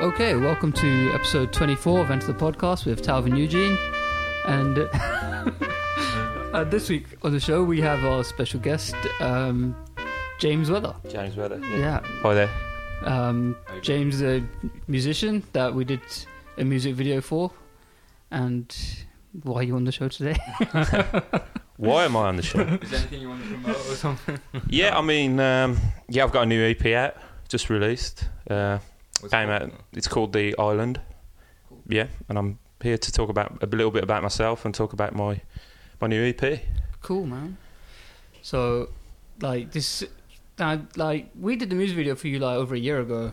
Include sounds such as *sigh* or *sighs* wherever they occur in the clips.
Okay, welcome to episode 24 of Enter the Podcast with Talvin Eugene. And *laughs* uh, this week on the show, we have our special guest, um, James Weather. James Weather. Yeah. Hi there. Um, James is a musician that we did a music video for. And why are you on the show today? *laughs* Why am I on the show? Is there anything you want to promote or something? yeah, I mean, um, yeah, I've got a new EP out, just released. Uh, What's came it out. called? It's called The Island. Yeah, and I'm here to talk about a little bit about myself and talk about my my new EP. cool, man. So, like, this. Now, like, we did the music video for you, like, over a year ago.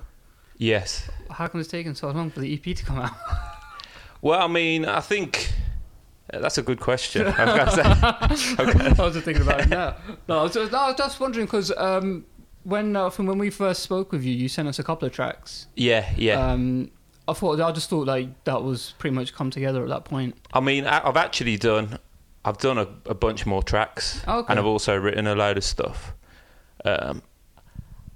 Yes. How come it's taken so long for the EP to come out? *laughs* Well, I mean, I think uh, that's a good question. *laughs* I was gonna say- *laughs* I was just thinking about it now. No, I was just, no, I was just wondering because um, when uh, from when we first spoke with you, you sent us a couple of tracks. yeah, yeah. Um, I thought I just thought like that was pretty much come together at that point. I mean, I- I've actually done, I've done a, a bunch more tracks, Okay. and I've also written a load of stuff. Um,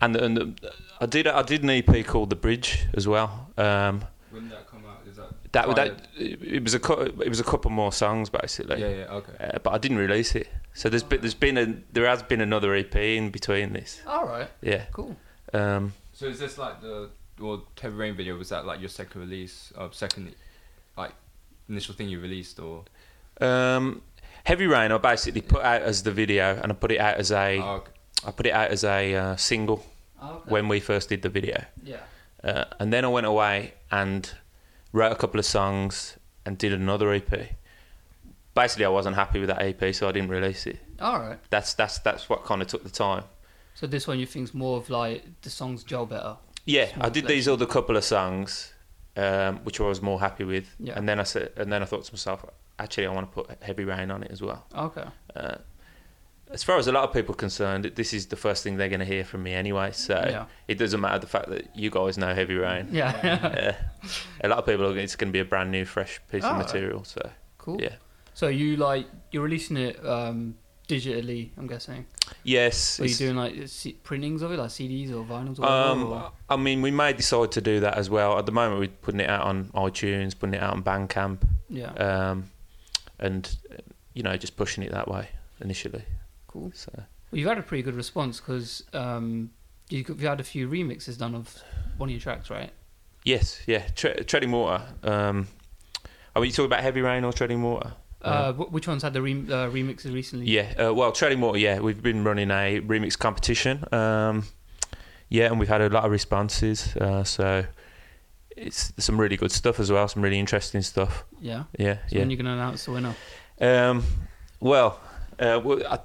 and and the, I did I did an EP called The Bridge as well. Um, When did that come out? Is that that that it it was a it was a couple more songs basically. Yeah, yeah, okay. Uh, but I didn't release it. So there's been, there's been a there has been another EP in between this. All right, Yeah. cool. Um, So is this like the well, Heavy Rain video? Was that like your second release, uh, second like initial thing you released, or um, Heavy Rain I basically put out as the video and I put it out as a oh, okay. I put it out as a uh, single Okay. when we first did the video. yeah. Uh, and then I went away and wrote a couple of songs and did another EP. Basically, I wasn't happy with that EP, so I didn't release it. All right. That's that's that's what kind of took the time. So this one you think's more of like the songs gel better. Yeah, I did these other couple of songs, um, which I was more happy with. Yeah. And then I said, and then I thought to myself, actually, I want to put Heavy Rain on it as well. Okay. Uh, as far as a lot of people are concerned, this is the first thing they're going to hear from me anyway. So Yeah. it doesn't matter the fact that you guys know Heavy Rain. Yeah. *laughs* Uh, a lot of people, are, it's going to be a brand new, fresh piece of material. So cool. yeah. So you like you're releasing it um, digitally? I'm guessing. Yes. Are you doing like C- printings of it, like CDs or vinyls or whatever? Um, or? I mean, we may decide to do that as well. At the moment, we're putting it out on iTunes, putting it out on Bandcamp, Yeah. um, and you know, just pushing it that way initially. cool. So Well, you've had a pretty good response because um, you, you've had a few remixes done of one of your tracks, right? yes, yeah, tre- treading water. Um, are you talking about heavy rain or treading water? Uh, which ones had the rem- uh, remixes recently? Yeah, uh, well, treading water. Yeah, we've been running a remix competition. Um, yeah, and we've had a lot of responses. Uh, so it's some really good stuff as well. Some really interesting stuff. Yeah. Yeah, So yeah. when you going to announce the winner? Um, well, uh, well I,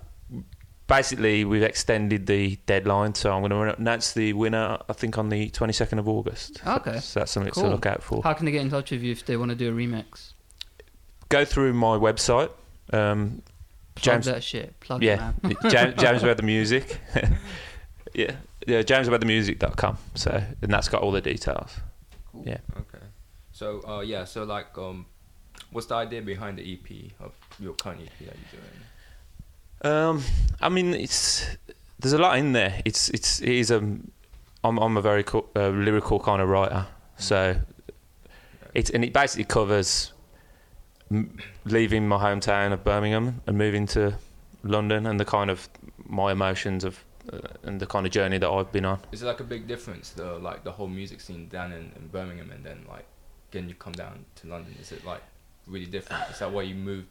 basically, we've extended the deadline, so I'm going to announce the winner. I think on the 22nd of August. Okay. so that's something Cool. to look out for. How can they get in touch with you if they want to do a remix? Go through my website. Um, Plug James- that shit. Plug yeah, it, man. *laughs* *laughs* James, about the Music. *laughs* yeah, yeah, jamesweathermusic.com. So, and that's got all the details. Yeah. okay. So uh, yeah, so like um, what's the idea behind the EP of your current EP that you're doing? Um, I mean, it's there's a lot in there. It's it's it is um, I'm I'm a very co- uh, lyrical kind of writer, so it's and it basically covers m- leaving my hometown of Birmingham and moving to London and the kind of my emotions of uh, and the kind of journey that I've been on. Is it like a big difference, the like the whole music scene down in, in Birmingham and then like getting you come down to London? Is it like really different? Is that why you moved?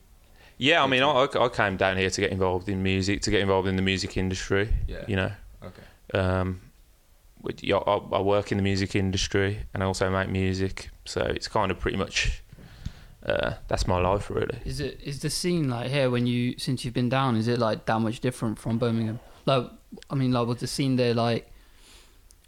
Yeah, I mean, I, I came down here to get involved in music, to get involved in the music industry. Yeah. You know, Okay. um, I, I work in the music industry and I also make music, so it's kind of pretty much uh, that's my life really. Is it is the scene like here when you since you've been down? Is it like that much different from Birmingham? Like, I mean, like was the scene there like?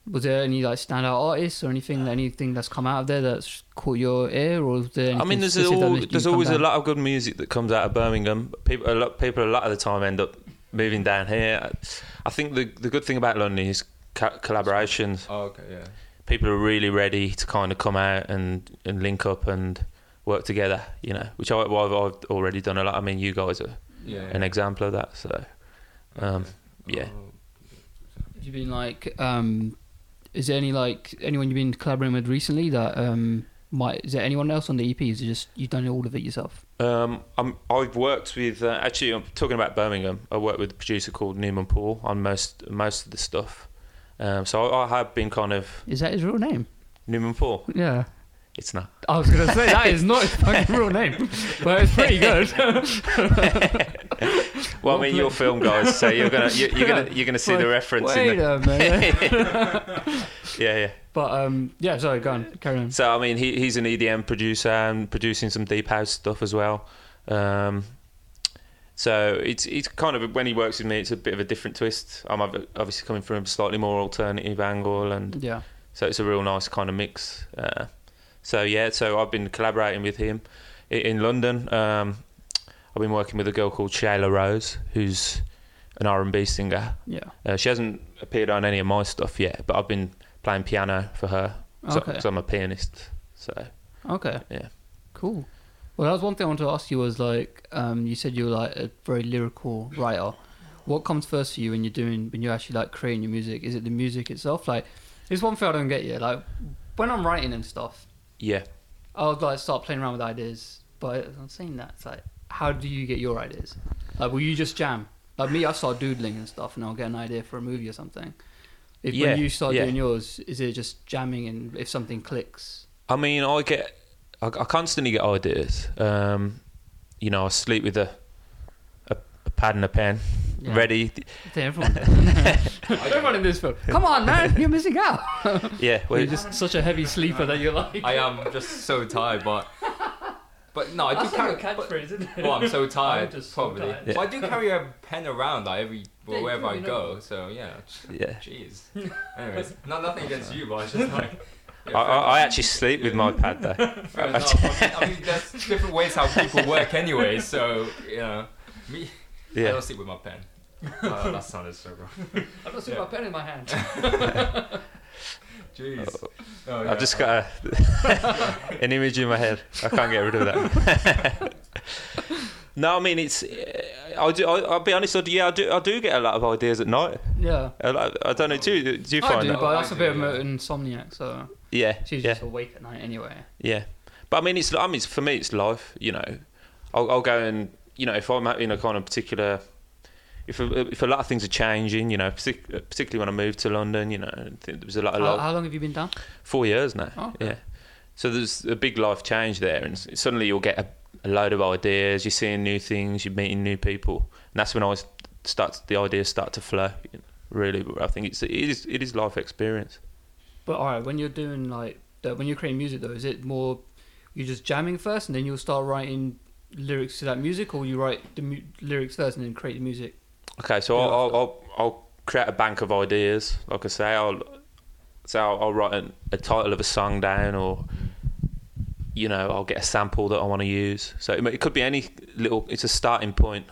Was there any like standout artists or anything? Anything that's come out of there that's caught your ear, or was there? I mean, there's specific that al- made you there's come always a lot of good music that comes out of Birmingham. People a lot people a lot of the time end up moving down here. I think the the good thing about London is co- collaborations. Oh, okay. Yeah. People are really ready to kind of come out and, and link up and work together. You know, which I, I've, I've already done a lot. I mean, you guys are Yeah. an example of that. So um, Okay. yeah. Oh, Have you been like, um, is there any like anyone you've been collaborating with recently that um might? Is there anyone else on the EP? Is it just you've done all of it yourself? Um, I'm, I've worked with uh, actually. I'm talking about Birmingham. I worked with a producer called Newman Paul on most most of the stuff. Um, so I, I have been kind of Is that his real name? Newman Paul. Yeah. It's not. I was gonna say that is not *laughs* his fucking real name, but it's pretty good. *laughs* Well, I mean, you're film guys, so you're gonna you're, you're gonna you're gonna see the reference Wait in the a minute. *laughs* yeah yeah. But um, yeah. Sorry, go on. Carry on. So I mean, he, he's an EDM producer and producing some deep house stuff as well. Um, so it's it's kind of when he works with me, it's a bit of a different twist. I'm obviously coming from a slightly more alternative angle, and Yeah. so it's a real nice kind of mix. Uh, so yeah, so I've been collaborating with him in London. Um, I've been working with a girl called Shayla Rose, who's an R&B singer. Yeah. Uh, she hasn't appeared on any of my stuff yet, but I've been playing piano for her. So, Okay. I'm a pianist. So Okay. Yeah. Cool. Well, that was one thing I wanted to ask you was like, um, you said you were like a very lyrical writer. What comes first for you when you're doing when you're actually like creating your music? Is it the music itself? Like, there's one thing I don't get yet. Like, when I'm writing and stuff, yeah, I'll like start playing around with ideas. But I'm saying that it's like, how do you get your ideas? Like, will you just jam? Like me, I start doodling and stuff, and I'll get an idea for a movie or something. If Yeah, when you start yeah. doing yours, is it just jamming and if something clicks? I mean, I get, I, I constantly get ideas. Um, you know, I sleep with a pad and a pen, Yeah. ready. *laughs* *laughs* To everyone, everyone in this film. Come on, man, you're missing out. *laughs* Yeah, well, you're just such a heavy sleeper that you're like. I am just so tired, but but no, I do carry. a but- isn't it? Well, I'm so tired, just so probably. tired. But I do carry a pen around like every Yeah, wherever I go. know. So yeah. yeah. Jeez. Anyways, not nothing against you, but it's just like. I, I, I actually sleep with my pad though. Fair enough. I mean, I mean, there's different ways how people work anyway. So you know, me, I Yeah, don't sleep with my pen. *laughs* Uh, that sounded so wrong. *laughs* I've got Yeah. With my pen in my hand. *laughs* Jeez. Oh, I've just got a, an image in my head. I can't get rid of that. no, I mean it's. I do. I, I'll be honest. I do, yeah, I do. I do get a lot of ideas at night. Yeah, I, I don't know. Do you, do you I find do, that? but that's a bit of an insomniac, so Yeah, she's yeah. just awake at night anyway. Yeah, but I mean, it's. I mean, it's, for me, it's life. You know, I'll, I'll go and you know if I'm in a kind of particular. If a, if a lot of things are changing, you know, partic- particularly when I moved to London, you know, I think there was a lot, a How, lot how long have you been down? four years now. Oh, okay. Yeah, so there's a big life change there, and suddenly you'll get a, a load of ideas. You're seeing new things. You're meeting new people, and that's when I was start the ideas start to flow. Really, I think it's it is it is life experience. But all right, when you're doing like when you're creating music though, is it more you're just jamming first and then you'll start writing lyrics to that music, or you write the mu- lyrics first and then create the music? Okay, so I'll, I'll. I'll I'll create a bank of ideas. Like I say, I'll so I'll, I'll write an, a title of a song down, or you know, I'll get a sample that I want to use. So it, it could be any little. It's a starting point,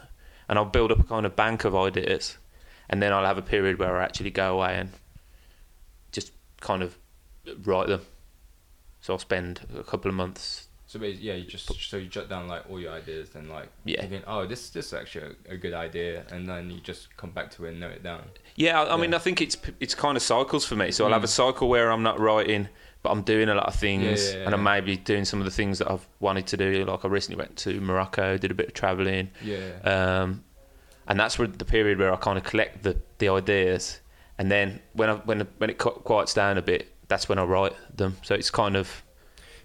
and I'll build up a kind of bank of ideas, and then I'll have a period where I actually go away and just kind of write them. So I'll spend a couple of months. So basically, yeah, you just so you jot down like all your ideas, then like Yeah. thinking, oh, this this is actually a, a good idea, and then you just come back to it and note it down. Yeah, I, I mean, I think it's it's kind of cycles for me. So I'll have a Mm. cycle where I'm not writing, but I'm doing a lot of things, Yeah, yeah, and I'm yeah. maybe doing some of the things that I've wanted to do. Like I recently went to Morocco, did a bit of traveling, Yeah. um, and that's where the period where I kind of collect the, the ideas, and then when I, when when it quiets down a bit, that's when I write them. So it's kind of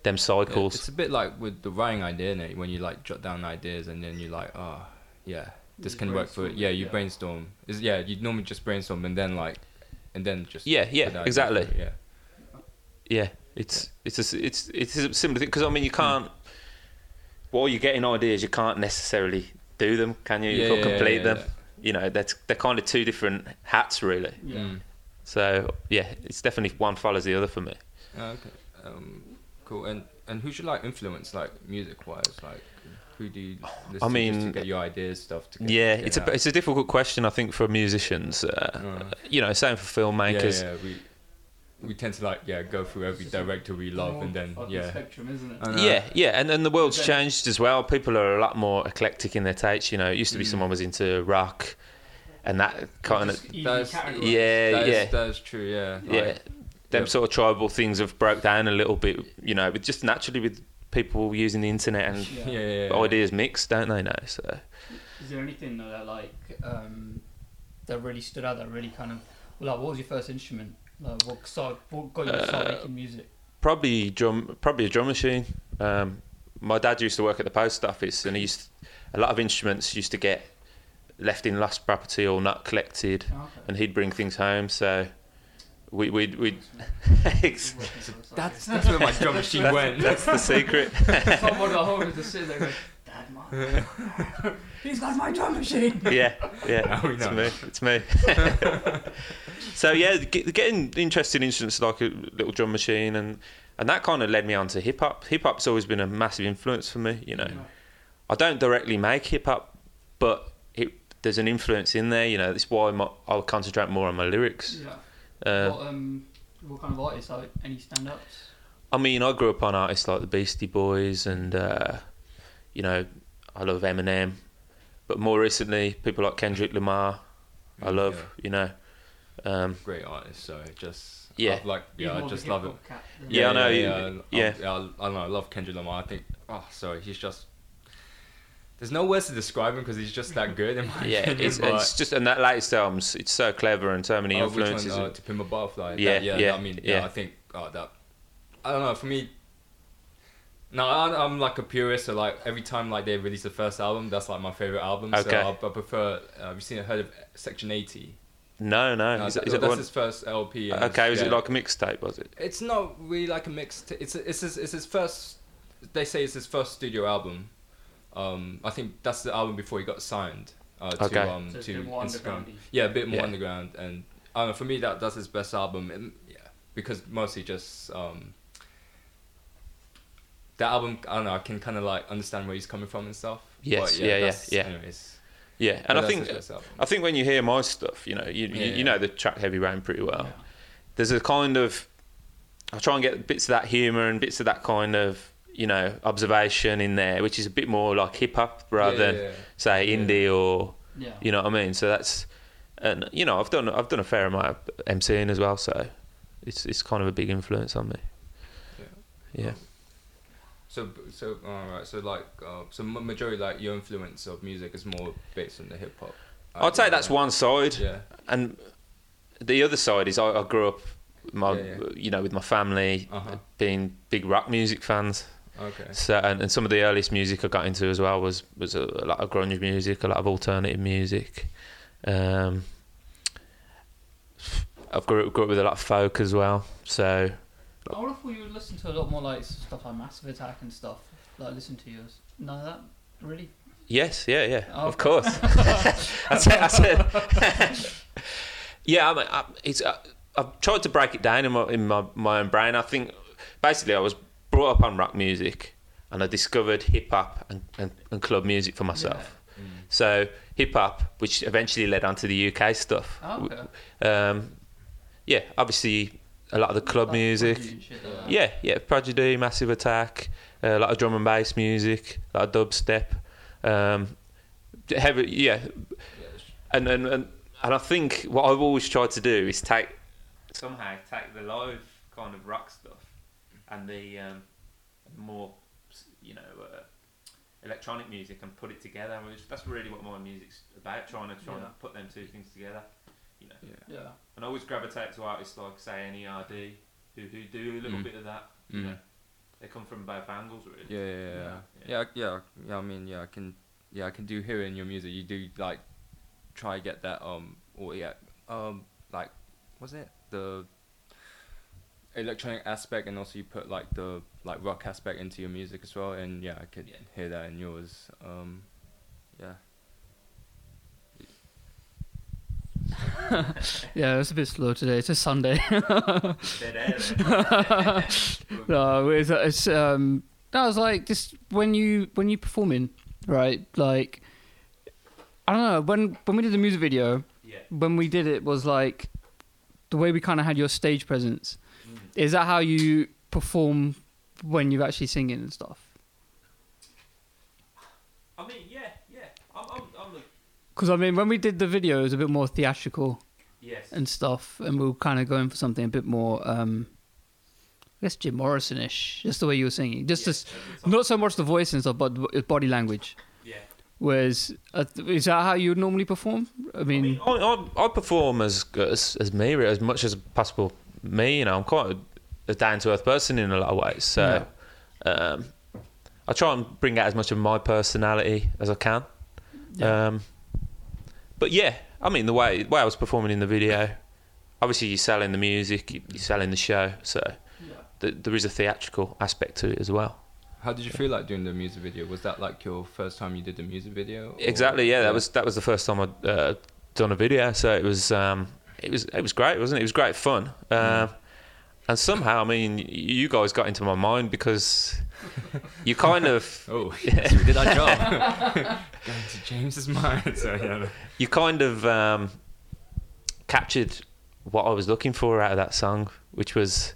them cycles. It's a bit like with the writing idea, innit? when you like jot down ideas and then you're like, oh, yeah, this You can work for it. Yeah, you yeah. brainstorm. Is yeah, you normally just brainstorm and then like, and then just Yeah, yeah, exactly. it, Yeah. Yeah, it's it's a, s- it's it's a similar thing because I mean you can't while you're getting ideas you can't necessarily do them, can you? You Yeah, can't yeah, complete yeah, them. yeah. You know, that's they're kind of two different hats really. Mm. So yeah, it's definitely one follows the other for me. Oh, okay. Um, cool. And and who's your like influence, like music wise? Like, who do you listen I to just mean- to get your ideas stuff? To get, Yeah, get it's a it's a difficult question I think for musicians. Uh, Uh, you know, same for filmmakers. Yeah, yeah, we we tend to like yeah go through every director we love and then yeah. spectrum, isn't it? Yeah, yeah, and and the world's Then- changed as well. People are a lot more eclectic in their tastes. You know, it used to be Mm. someone was into rock, and that kind of That's- yeah, That is, yeah, that is true. Yeah. yeah. Like, them Yeah. sort of tribal things have broke down a little bit. You know, but just naturally with people using the internet and Yeah, yeah, yeah. ideas mix, don't they? Now, so Is there anything though that like um, that really stood out? That really kind of well, like what was your first instrument? Like what started, what got you to start Uh, making music? probably drum, probably a drum machine. Um, my dad used to work at the post office, and he used a lot of instruments used to get left in lost property or not collected, Oh, okay. and he'd bring things home. So we we we *laughs* That's That's that's where my drum machine went. that's the secret. *laughs* someone at home is just sitting there *laughs* going, Dad, mom, he's got my drum machine. yeah, yeah, Now it's me, it's me. so yeah, get, getting interested in instruments like a little drum machine and and that kind of led me on to hip hop. Hip hop's always been a massive influence for me. You know, I don't directly make hip hop, but it, there's an influence in there. You know, that's why my, I'll concentrate more on my lyrics. Yeah. Uh, what, um, what kind of artists? Like any stand-ups? I mean, I grew up on artists like the Beastie Boys, and uh, you know, I love Eminem. But more recently, people like Kendrick Lamar, I love. Yeah. You know, um, Great artist. So just Yeah. love, like You're yeah, I more of a just love it. hip-hop cat than- Yeah, I know, Yeah, yeah, yeah. I, I, I don't know. I love Kendrick Lamar. I think. Oh, sorry. He's just. There's no words to describe him because he's just that good. In my *laughs* yeah, opinion, it's, it's just and that latest album's it's so clever and so many Oh, which one, influences. uh, to Pimp a Butterfly. Yeah, That- yeah, yeah, I mean, yeah, yeah. I think oh, that. I don't know. For me, no, I, I'm like a purist. So like every time like they release the first album, that's like my favorite album. So Okay. I, I prefer. Uh, have you seen heard of Section 80? no, no, No, is, that- is that's one? his first LP. Okay, was it like a mixtape? Was it? It's not really like a mix. It's it's his, it's his first. They say it's his first studio album. Um, I think that's the album before he got signed uh, to Okay. um So to a bit more Instagram. Yeah, a bit more Yeah. underground, and I don't know. For me, that that's his best album. And, yeah, because mostly just um, that album. I don't know. I can kind of like understand where he's coming from and stuff. Yes, But yeah, yeah, that's- yeah. Anyways, Yeah, and I think his best album. I think when you hear my stuff, you know, you you, Yeah, you yeah. know the track Heavy Rain pretty well. Yeah. There's a kind of I try and get bits of that humour and bits of that kind of you know observation in there, which is a bit more like hip hop rather Yeah, than yeah, yeah. say Yeah. indie or Yeah. you know what I mean. So that's and you know I've done I've done a fair amount of MCing as well, so it's it's kind of a big influence on me. Yeah. So so alright. So like uh, so majority like your influence of music is more based on the hip hop. I'd say that's one side, Yeah. and the other side is I, I grew up, my Yeah, yeah. you know, with my family Uh-huh. being big rock music fans. Okay. So and, and some of the earliest music I got into as well was was a, a lot of grunge music, a lot of alternative music. Um, I've grew, grew up with a lot of folk as well. So I would have thought you would listen to a lot more like stuff like Massive Attack and stuff. Like listen to yours. None of that really. yes, yeah, yeah, Oh, of okay. course. *laughs* I said, I said *laughs* yeah. I mean, I, it's. I, I've tried to break it down in my in my, my own brain. I think basically I was brought up on rock music, and I discovered hip hop and, and, and club music for myself. Mm. So hip hop, which eventually led on to the UK stuff. Oh, okay. Um, yeah, obviously a lot of the club Like music. Shit like. Yeah, yeah, Prodigy, Massive Attack, uh, a lot of drum and bass music, a lot of dubstep. Um, heavy, yeah, and, and and and I think what I've always tried to do is take somehow take the live kind of rock stuff and the um, more you know uh, electronic music and put it together. Which that's really what my music's about. Trying to trying Yeah. to put them two things together. You know, Yeah. Yeah. and I always gravitate to artists like say NERD who who do a little Mm. bit of that. You Mm. know, they come from both angles really. Yeah, yeah, yeah, Yeah. yeah, yeah, yeah. I mean, yeah, I can, yeah, I can do hear it in your music. You do like try get that, um, or yeah, um, like, was it the electronic aspect, and also you put like the like rock aspect into your music as well. And yeah, I could Yeah. hear that in yours. Um, yeah. *laughs* Yeah, it was a bit slow today. It's a Sunday. Dead *laughs* no, it's, it's um. That was like just when you when you performing, right? Like, I don't know when when we did the music video. yeah. When we did it was like the way we kind of had your stage presence. Is that how you perform when you're actually singing and stuff? I mean, yeah, yeah. I'm, I'm, I'm the Because I mean, when we did the video, it was a bit more theatrical. Yes. and stuff, and we'll kind of going for something a bit more, um, I guess Jim Morrison-ish, just the way you were singing, just as, not so much the voice and stuff, but the body language. Yeah. Whereas, uh, is that how you would normally perform? I mean, I, I, I perform as, as as me as much as possible. Me, you know, I'm quite a, a down to earth person in a lot of ways. So, um, I try and bring out as much of my personality as I can. yeah. Um, but yeah, I mean the way the way I was performing in the video, obviously you're selling the music, you- you're selling the show, so th- there is a theatrical aspect to it as well. How did you feel like doing the music video? Was that like your first time you did the music video? or- Exactly, yeah, that was that was the first time I'd uh, done a video, so it was um, it was it was great, wasn't it? It was great fun. Um, And somehow, I mean, you guys got into my mind because you kind of *laughs* Oh, *laughs* yes, we did our job. *laughs* Going to James's mind. So yeah. you kind of um, captured what I was looking for out of that song, which was,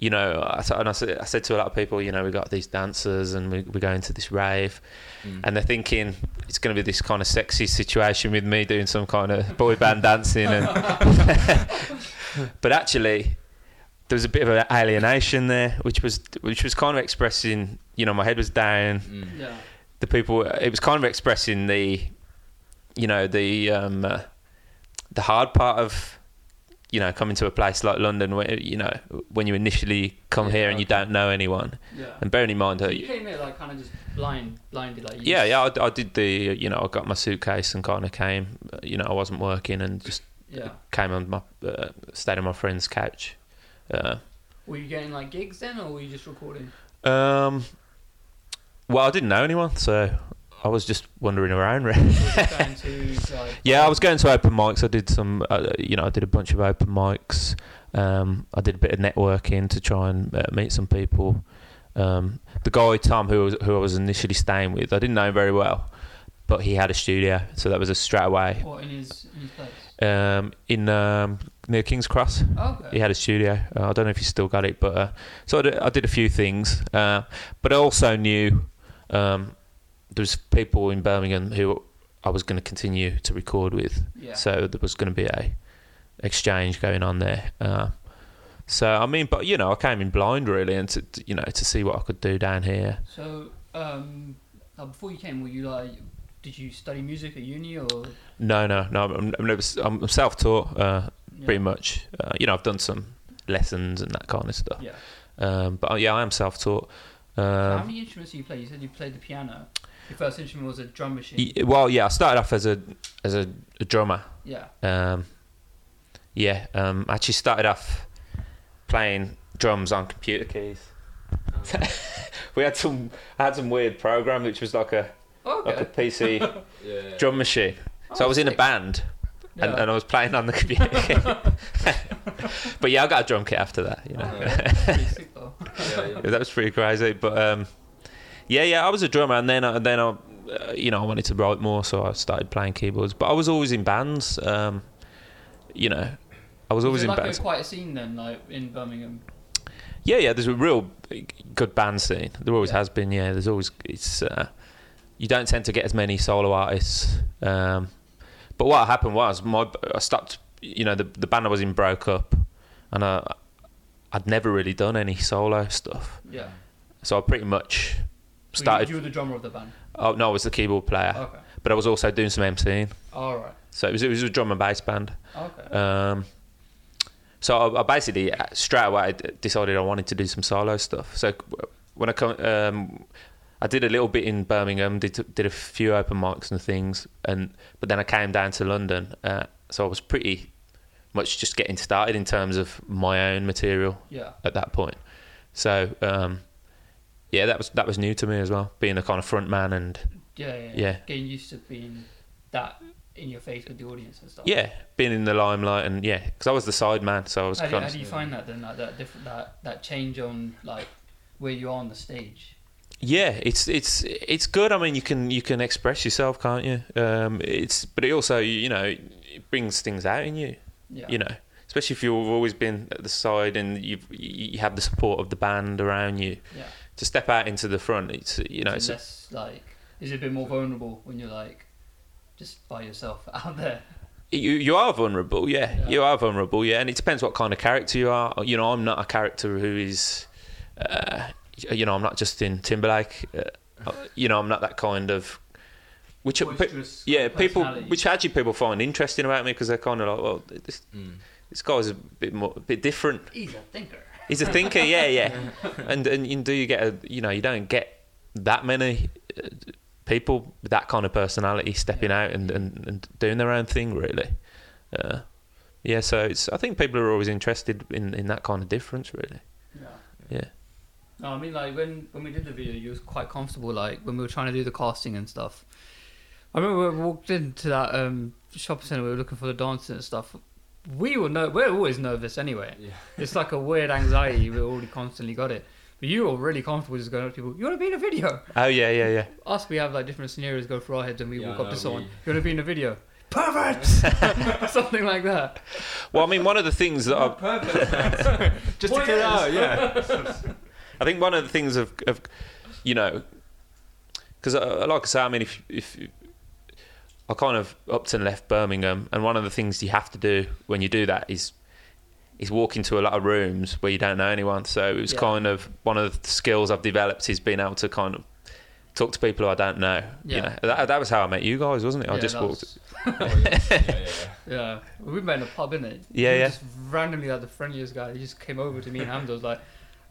you know, I, and I, said, I said to a lot of people, you know, we got these dancers and we, we're going to this rave, Mm. and they're thinking it's going to be this kind of sexy situation with me doing some kind of boy band *laughs* dancing, and *laughs* but actually. There was a bit of an alienation there, which was which was kind of expressing, you know, my head was down, Mm. yeah. the people it was kind of expressing the you know the um uh, the hard part of you know coming to a place like london where you know when you initially come Yeah, here and you don't know anyone Yeah. and bearing in mind So you came here like kind of just blind, blinded, like yeah yeah I, I did the you know i got my suitcase and kind of came you know i wasn't working and just yeah. came on my uh, stayed on my friend's couch uh, Were you getting like gigs then, or were you just recording? um well i didn't know anyone so i was just wandering around really Or was it going to, *laughs* like, Yeah, I was going to open mics. I did some, uh, you know, I did a bunch of open mics. Um, I did a bit of networking to try and uh, meet some people. Um, the guy Tom, who was, who I was initially staying with, I didn't know him very well, but he had a studio, so that was a straight away. What in his in his place? Um, in um, near King's Cross, Okay. he had a studio. Uh, I don't know if he's still got it, but uh, so I did, I did a few things. Uh, but I also knew um, there was people in Birmingham who I was going to continue to record with. Yeah. So there was going to be a exchange going on there. Uh, so I mean, but you know, I came in blind really, and to, you know to see what I could do down here. So, um, before you came, were you like, did you study music at uni or? No, no, no. I'm, I'm, never, I'm self-taught, uh, Yeah. pretty much. Uh, you know, I've done some lessons and that kind of stuff. Yeah. Um, but uh, yeah, I am self-taught. So how Um, many instruments do you play? You said you played the piano. Your first instrument was a drum machine. y- well, yeah, I started off as a as a, a drummer. Yeah. Um, yeah, um, I actually started off playing drums on computer keys. *laughs* we had some, I had some weird program which was like a Okay. like a PC *laughs* Yeah. drum machine. So Oh, I was in a sick. band and, Yeah. and I was playing on the computer. *laughs* key. but yeah, I got a drum kit after that. You know, Oh, yeah. Pretty sick though. Yeah, yeah. that was pretty crazy. But um, yeah, yeah, I was a drummer, and then I, then I, uh, you know, I wanted to write more, so I started playing keyboards. But I was always in bands. Um, you know, I was always Was in like bands. a, quite a scene then, like in Birmingham. Yeah, yeah. There's a real good band scene. There always Yeah. has been. Yeah, there's always. It's. Uh, you don't tend to get as many solo artists. Um, but what happened was my I stopped. You know, the the band I was in broke up, and I I'd never really done any solo stuff. Yeah. So I pretty much started. You, you were the drummer of the band. oh no, I was the keyboard player, Okay. but I was also doing some MCing. All right. So it was it was a drum and bass band. Okay. Um, so I, I basically uh, straight away decided I wanted to do some solo stuff. So when I come, um, I did a little bit in Birmingham, did did a few open mics and things, and but then I came down to London. Uh, so I was pretty much just getting started in terms of my own material yeah. at that point. So um, yeah, that was that was new to me as well, being a kind of front man and Yeah, yeah. Yeah. Getting used to being that in your face with the audience and stuff. yeah, being in the limelight and yeah, because I was the side man, so I was How do, kind how of do you find that then? Like that different that that change on like where you are on the stage. Yeah, it's it's it's good. I mean, you can you can express yourself, can't you? Um, it's but it also you know it brings things out in you. Yeah. You know, especially if you've always been at the side and you've you have the support of the band around you. Yeah. To step out into the front, it's you know Is it's it less like is it a bit more vulnerable when you're like just by yourself *laughs* out there? you you are vulnerable, yeah. Yeah. You are vulnerable, yeah. And it depends what kind of character you are. You know, I'm not a character who is, uh, you know, I'm not Justin Timberlake. Uh, you know, I'm not that kind of. Which Boisterous yeah, people which actually people find interesting about me because they're kind of like, well, this Mm. this guy's a bit more, a bit different. He's a thinker. He's a thinker, yeah, yeah. And and you do you get a you know you don't get that many uh, people with that kind of personality stepping out and, and, and doing their own thing really. Uh, yeah, so it's I think people are always interested in, in that kind of difference really. Yeah. Yeah. No, I mean like when when we did the video, you was quite comfortable. Like when we were trying to do the casting and stuff. I remember we walked into that um, shopping center. We were looking for the dancing and stuff. We were no, we're always nervous anyway. Yeah. *laughs* It's like a weird anxiety. We already constantly got it. But you were really comfortable just going up to people. You want to be in a video? Oh yeah, yeah, yeah. Us, we have like different scenarios go through our heads, and we Yeah, walk up no, to someone. we- You want to be in a video? *laughs* Pervert! *laughs* Something like that. Well, I mean, one of the things that I, Perfect. Just to clear out, yeah. I think one of the things of, of you know, because uh, like I say, I mean, if if I kind of upped and left Birmingham, and one of the things you have to do when you do that is is walk into a lot of rooms where you don't know anyone. So it was Yeah. kind of one of the skills I've developed is being able to kind of talk to people who I don't know. You know, that, that was how I met you guys, wasn't it? I Yeah, just walked. was- *laughs* Oh, *laughs* yeah. yeah, yeah, yeah. Yeah, we met in a pub, innit? Yeah, We yeah. Just randomly, like the friendliest guy, he just came over to me and Hamza was like,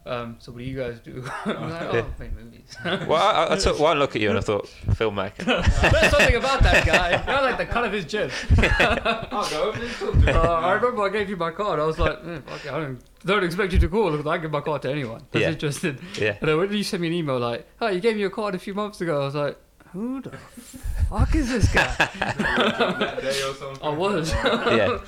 um, "So what do you guys do?" I'm *laughs* like, "Oh, Yeah. make movies." *laughs* Well, I, I took one look at you and I thought, filmmaker. *laughs* There's something about that guy. You're like the cut of his jib. I'll go over and talk to him. Uh, I remember I gave you my card. I was like, eh, fuck it, I don't, don't expect you to call because I give my card to anyone that's Yeah. interested. Yeah. And then when you sent me an email like, "Oh, you gave me your card a few months ago," I was like, "Who the fuck is this guy?" that day or something. I was. Yeah.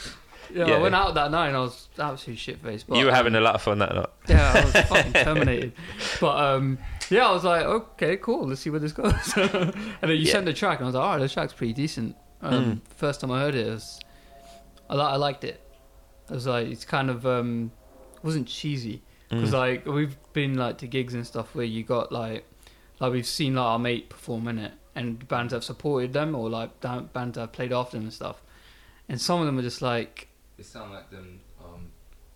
Yeah, Yeah. I went out that night and I was absolutely shit faced. You were having a lot of fun that night. Yeah, I was *laughs* fucking terminated. But um, yeah, I was like, okay, cool. Let's see where this goes. *laughs* and then you Yeah. sent the track, and I was like, all right, this track's pretty decent. Um, First time I heard it, it was, I, li- I liked it. It was like it's kind of um, wasn't cheesy because Mm. like we've been like to gigs and stuff where you got like like we've seen like our mate perform in it, and bands have supported them or like da- bands have played after them and stuff. And some of them are just like They sound like them, um,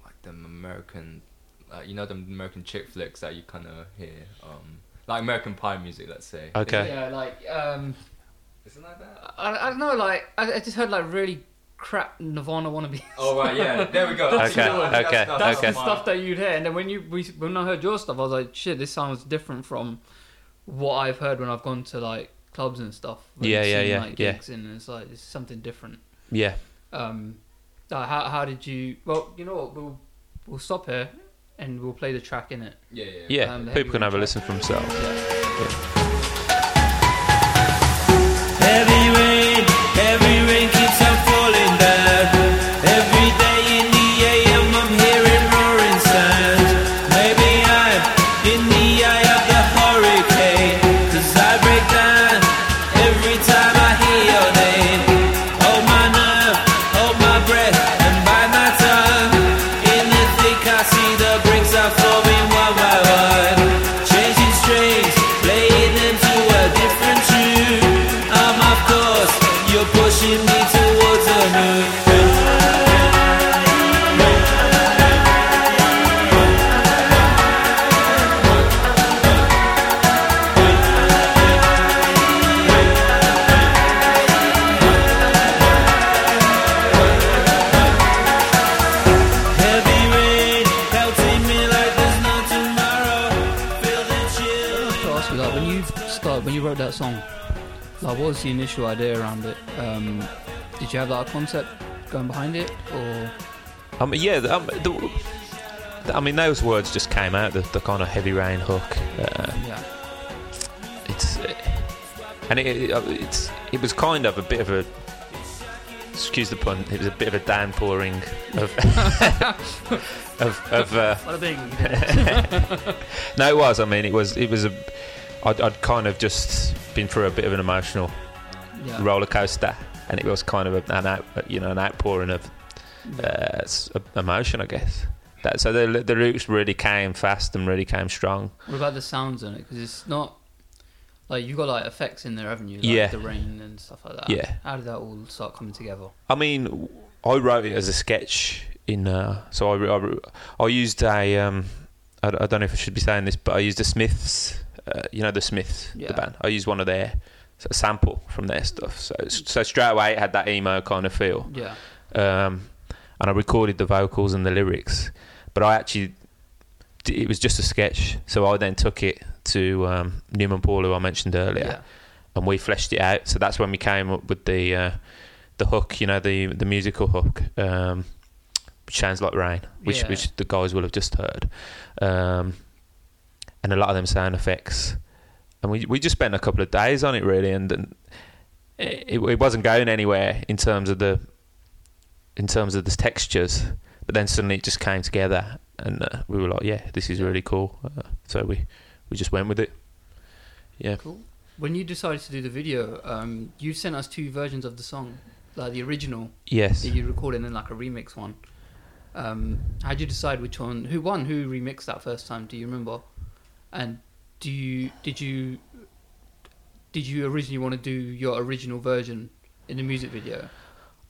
like them American, like you know, them American chick flicks that you kind of hear, um, like American Pie music, let's say. Okay. yeah, like um, Isn't like that? I, I don't know, like I, I just heard like really crap Nirvana wannabe. Oh right, yeah. There we go. *laughs* That's Okay, the okay, That's, That's okay. the stuff that you'd hear, and then when you we, when I heard your stuff, I was like, shit, this sounds different from what I've heard when I've gone to like clubs and stuff. Yeah, yeah, seen, yeah, like, yeah. and it's like it's something different. Yeah. Um, uh, how how did you? Well, you know what, we'll we'll stop here and we'll play the track in it. Yeah, yeah. Yeah. Um, People can have a listen for themselves. Heavy rain, heavy rain initial idea around it? Um, did you have that concept going behind it, or Um, yeah, um, the, I mean, those words just came out. The, the kind of heavy rain hook. Uh, yeah, it's uh, and it, it, uh, it's it was kind of a bit of a excuse the pun. It was a bit of a downpouring of *laughs* of, of uh, what a thing. *laughs* no, it was. I mean, it was it was a. I'd, I'd kind of just been through a bit of an emotional Yeah, roller coaster, and it was kind of an out, you know, an outpouring of uh, emotion, I guess. That, so the the lyrics really came fast and really came strong. What about the sounds on it? Because it's not. like you've got like effects in there, haven't you? Like Yeah. the rain and stuff like that. Yeah. How did that all start coming together? I mean, I wrote it as a sketch in. Uh, so I, I, I used a. Um, I, I don't know if I should be saying this, but I used the Smiths. Uh, you know the Smiths, Yeah. the band. I used one of their so a sample from their stuff. So so straight away it had that emo kind of feel. Yeah. um, and I recorded the vocals and the lyrics. But I actually, it was just a sketch. So I then took it to um, Newman Paul, who I mentioned earlier, Yeah. and we fleshed it out. So that's when we came up with the uh, the hook, you know, the the musical hook, um, which sounds like rain, which Yeah. which the guys will have just heard, um, and a lot of them sound effects. And we we just spent a couple of days on it really, and, and it, it wasn't going anywhere in terms of the in terms of the textures. But then suddenly it just came together, and uh, we were like, "Yeah, this is really cool." Uh, so we we just went with it. Yeah. Cool. When you decided to do the video, um, you sent us two versions of the song, like the original Yes. that you recorded and then like a remix one. Um, how did you decide which one? Who won? Who remixed that first time? Do you remember? And do you did you did you originally want to do your original version in the music video?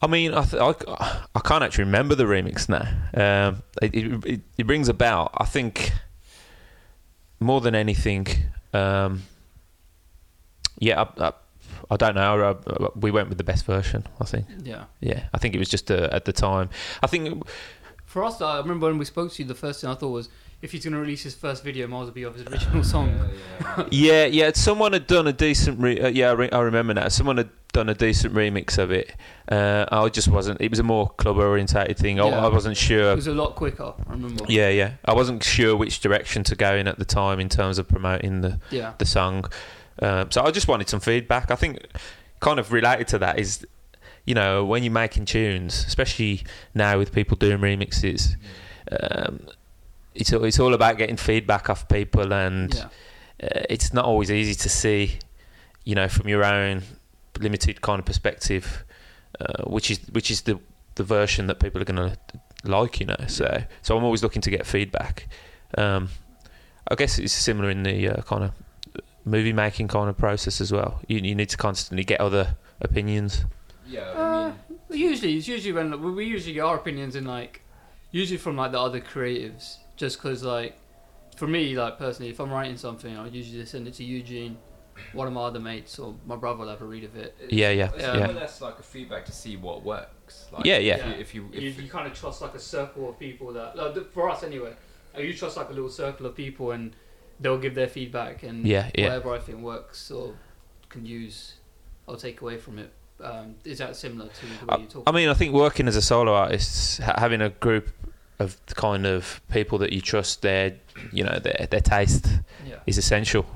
I mean, I, th- I, I can't actually remember the remix now. Um, it, it, it, brings about, I think, more than anything. Um, yeah, I, I, I don't know. We went with the best version. I think. Yeah. Yeah, I think it was just uh, at the time. I think For us, I remember when we spoke to you, the first thing I thought was if he's going to release his first video, might as well be of his original *laughs* song. Yeah, Yeah, yeah. *laughs* yeah. Someone had done a decent. Re- uh, yeah, I, re- I remember now. Someone had done a decent remix of it. Uh, I just wasn't. It was a more club orientated thing. I, Yeah. I wasn't sure. It was a lot quicker. I remember. Yeah, yeah. I wasn't sure which direction to go in at the time in terms of promoting the Yeah. the song. Um, so I just wanted some feedback. I think kind of related to that is, you know, when you're making tunes, especially now with people doing remixes, um, it's all- it's all about getting feedback off people and Yeah. uh, it's not always easy to see, you know, from your own limited kind of perspective, uh, which is which is the the version that people are going to like, you know. So so I'm always looking to get feedback. Um, I guess it's similar in the uh, kind of movie making kind of process as well. You you need to constantly get other opinions. Yeah, Uh, I mean, Usually, it's usually when we- we usually get our opinions in like, usually from like the other creatives. Just because like, for me, like personally, if I'm writing something, I'll usually just send it to Eugene, one of my other mates, or my brother will have a read of it. Yeah, yeah, it's Yeah. more or less like a feedback to see what works. Like, Yeah, yeah. If you, if you, if You, you kind of trust like a circle of people that, like, th- for us anyway, uh, you trust like a little circle of people and they'll give their feedback and Yeah, yeah. whatever I think works or can use, I'll take away from it. Um, is that similar to the way I, you talk? I mean, I think working as a solo artist, having a group of the kind of people that you trust their, you know, their their taste yeah. is essential.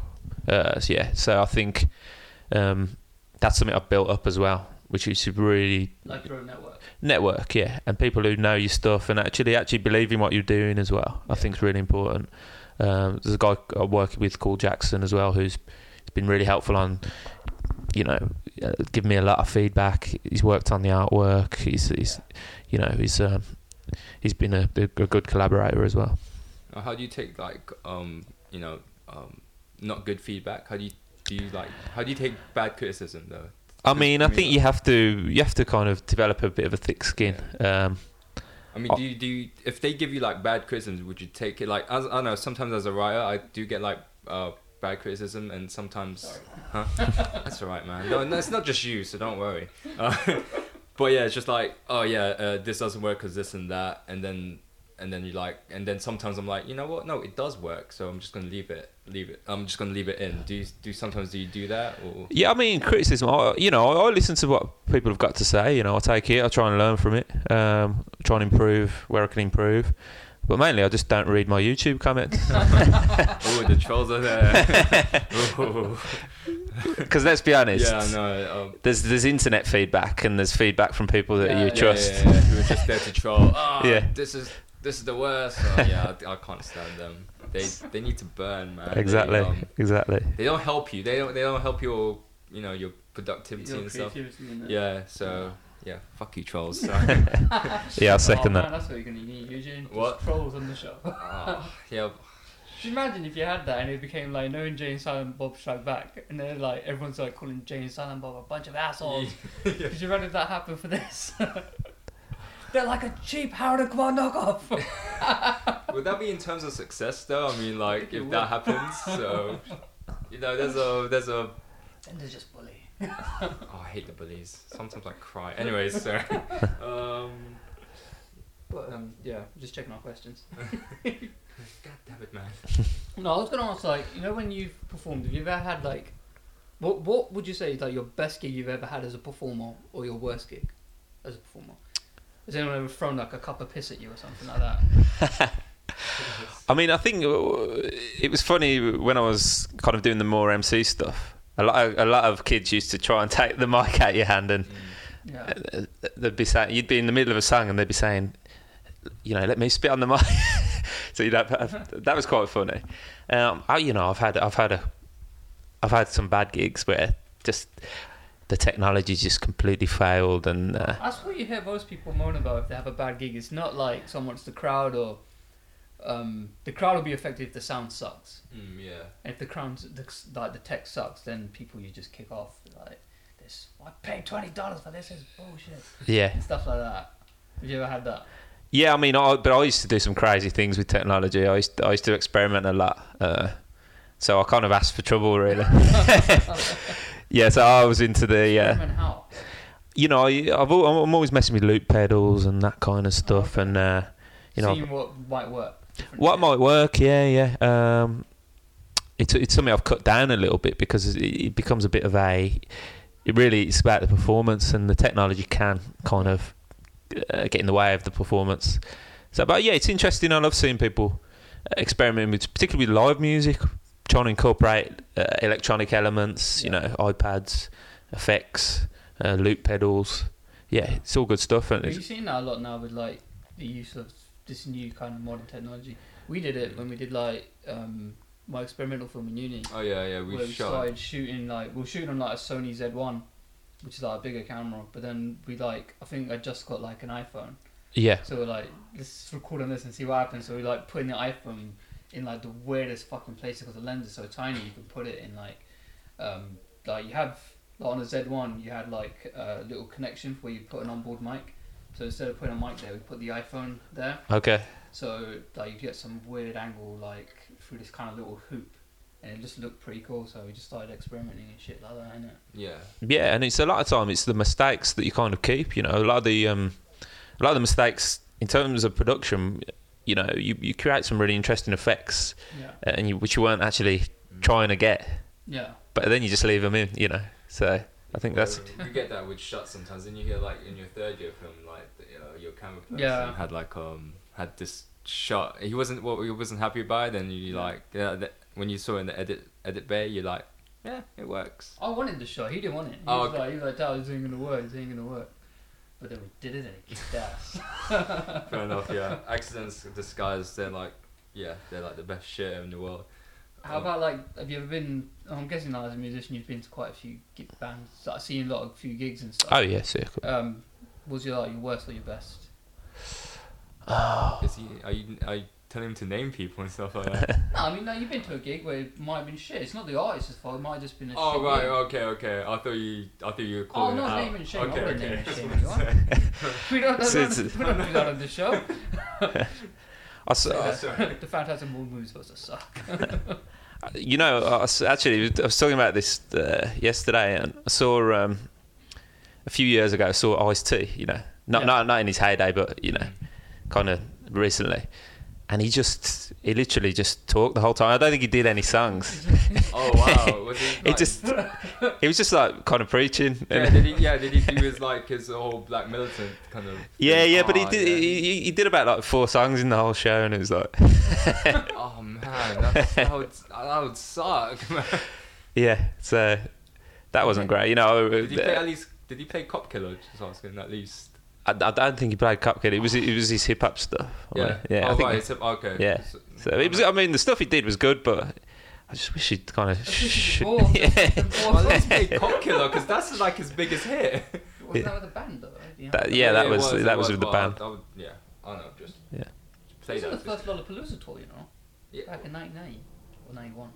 Uh, so yeah, so I think um, that's something I've built up as well, which is really Like your own network. network, yeah, and people who know your stuff and actually actually believe in what you're doing as well. I think is really important. Um, there's a guy I'm working with called Jackson as well, who's been really helpful on, you know, uh, giving me a lot of feedback. He's worked on the artwork. He's, he's you know, he's um, he's been a, a good collaborator as well. How do you take like um you know um not good feedback? How do you do you like how do you take bad criticism though? I mean, I think you have to you have to kind of develop a bit of a thick skin. Um, I mean, do you do you, if they give you like bad criticism, would you take it like as I don't know? Sometimes as a writer, I do get like uh bad criticism, and sometimes huh? *laughs* that's alright, man. No, no, it's not just you, so don't worry. Uh, *laughs* but yeah, it's just like oh yeah, uh, this doesn't work because this and that, and then and then you like, and then sometimes I'm like, you know what? No, it does work, so I'm just gonna leave it, leave it. I'm just gonna leave it in. Do you do sometimes do you do that or? Yeah, I mean criticism. I, you know, I, I listen to what people have got to say. You know, I take it. I try and learn from it. Um, try and improve where I can improve. But mainly, I just don't read my YouTube comments *laughs* oh, the trolls are there. *laughs* Because let's be honest. yeah, no. Um, There's there's internet feedback and there's feedback from people that Yeah, you yeah, trust. Yeah, yeah, yeah. Who are just there to troll. *laughs* Oh, Yeah. This is this is the worst. Oh, yeah, I, I can't stand them. They they need to burn, man. They, Exactly, um, exactly. they don't help you. They don't they don't help your you know your productivity Your and stuff. and. Yeah. So yeah, fuck you trolls. *laughs* So, Yeah, I second oh, that. Man, that's what you're gonna need, Eugene. Just What? Trolls on the show. oh, *laughs* yeah. you imagine if you had that and it became like knowing Jay and Silent Bob Strike Back, and then like everyone's like calling Jay and Silent Bob a bunch of assholes. *laughs* Could you imagine that happen for this? They're like a cheap Harold Kumar knockoff. Would that be in terms of success though? I mean, like think if that happens, so you know, there's a there's a. then there's just bully. *laughs* Oh, I hate the bullies. Sometimes I cry. Anyways, sorry. *laughs* Um, But um, yeah, just checking our questions. *laughs* God damn it, man. No, I was gonna ask like, you know, when you've performed, have you ever had like, what what would you say is like your best gig you've ever had as a performer, or your worst gig as a performer? Has anyone ever thrown like a cup of piss at you or something like that? I mean, I think uh, it was funny when I was kind of doing the more MC stuff. A lot, of, a lot of kids used to try and take the mic out of your hand, and Yeah. they'd be saying, you'd be in the middle of a song, and they'd be saying, you know, let me spit on the mic. *laughs* so you'd have, that was quite funny. Um, I, you know, I've had, I've had a, I've had some bad gigs where just the technology just completely failed, and uh, That's what you hear most people moan about if they have a bad gig. It's not like someone's the crowd or um, the crowd will be affected if the sound sucks. Mm, yeah. And if the crowd, the, like the tech sucks, then people you just kick off like this. I paid twenty dollars for this. Is bullshit yeah, and stuff like that. Have you ever had that? Yeah, I mean, I, but I used to do some crazy things with technology. I used to, I used to experiment a lot. Uh, so I kind of asked for trouble, really. *laughs* yeah, so I was into the, uh, you know, I, I've, I'm always messing with loop pedals and that kind of stuff, and uh, you know, Seeing what might work. What might work. Yeah, yeah. Um, it's it's something I've cut down a little bit because it, it becomes a bit of a. It really it's about the performance, and the technology can kind of uh, get in the way of the performance. So, but yeah, it's interesting. I love seeing people experimenting with, particularly with live music, trying to incorporate uh, electronic elements. You know, iPads, effects, uh, loop pedals. Yeah, it's all good stuff. And it's, you're seeing that a lot now with like the use of this new kind of modern technology. We did it when we did like um, my experimental film in uni. Oh yeah, yeah. We where we shot. started shooting like we were shooting on like a Sony Z1, which is like a bigger camera. But then we like I think I just got like an iPhone, yeah, so we're like let's record on this and see what happens. So we like putting the iPhone in like the weirdest fucking places because the lens is so tiny. You can put it in like um, like you have like on a Z1 you had like a little connection where you put an onboard mic. So instead of putting a mic there, we put the iPhone there. okay. So like you get some weird angle like through this kind of little hoop, and it just looked pretty cool. So we just started experimenting and shit like that, innit? Yeah. Yeah, and it's a lot of time it's the mistakes that you kind of keep. You know, a lot of the um, a lot of the mistakes in terms of production. You know, you, you create some really interesting effects, Yeah. and you, which you weren't actually trying to get, Yeah. but then you just leave them in. You know, so I think that's you get that with shots sometimes. Then you hear like in your third year film, like the, your camera person Yeah. had like um had this shot. He wasn't what he wasn't happy by. Then you Yeah. like yeah, the, when you saw in the edit edit bay, you're like, yeah, it works. I wanted the shot. He didn't want it. He Oh, was okay. like, he was like, "That this ain't gonna work. This ain't gonna work." But then we did it and it kicked ass. *laughs* Fair enough. Yeah, accidents disguised. They're like, yeah, they're like the best shit in the world. How about like, have you ever been? I'm guessing like, as a musician, you've been to quite a few gig bands. I've seen a lot of few gigs and stuff. oh yes, yeah, cool. Um, was your like your worst or your best? Is he? Are you? Are you telling him to name people and stuff like that? *laughs* No, I mean, no, you've been to a gig where it might have been shit. It's not the artist's fault. It might have just been a oh shit right. gig. Okay. Okay. I thought you. I thought you were Oh, no, it out. naming and shaming. Okay. I'm not okay. naming and That's shaming what I'm anyone. *laughs* We don't, So don't, it's- we don't do that on the show. *laughs* I s- Oh, sorry. the Phantasm World movie's supposed to suck. you know, I was, actually, I was talking about this uh, yesterday, and I saw um, a few years ago. I saw Ice T. You know, not Yeah. not not in his heyday, but you know, kind of recently. And he just, he literally just talked the whole time. I don't think he did any songs. *laughs* Oh wow. Was he? *laughs* He just, he was just like kind of preaching. Yeah, did he? Yeah, did he do his like his whole black militant kind of? Yeah, thing? yeah, but he Oh, did. yeah. He, he- he did about like four songs in the whole show, and it was like, *laughs* Oh man, that's, that would that would suck. Man. yeah. So that wasn't great, you know. Did he play at least? Did he play Cop Killer? Just asking at least. I, I don't think he played Cop Killer. It was it was his hip hop stuff. Yeah. yeah. Oh I think, right. It's, okay. yeah. So, uh, So it was. I mean, the stuff he did was good, but I just wish he'd kind of. Sh- Sh- Balls. yeah. well, let's play *laughs* Cop Killer because that's like his biggest hit. Wasn't that with the band though? Right? Yeah. That- yeah, that it was, that was with the band. I, I would, yeah, I don't know. Just Yeah. play This that. was the just- first Lollapalooza tour, you know. Yeah. back in 1990 or 91.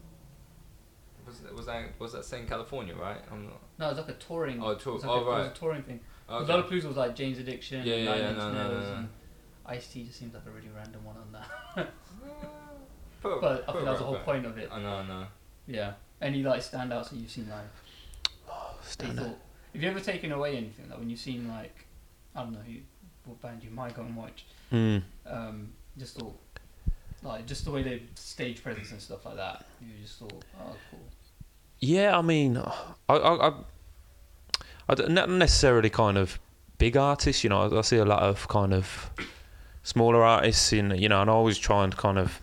Was that, was that was that saying California, right? I'm not. No, it was like a touring. Oh, tour- it was like oh, a, it was right. a touring thing. Okay. Because Lollapalooza was like Jane's Addiction. Yeah, and yeah, Nine yeah, Inch no, no, Nails, no, no. and Ice T just seems like a really random one on that. *laughs* Put- but I think that was the whole back. point of it. I know, I know. Yeah. Any like standouts that you've seen live? Oh, that you stand thought- Have you ever taken away anything like when you've seen like I don't know who, what band you might go and watch? Mm. Um, just thought like just the way they stage presence and stuff like that. You just thought, oh cool. Yeah, I mean, I, I, I, I don't- necessarily kind of big artists. You know, I, I see a lot of kind of smaller artists in, you know, and I always try and kind of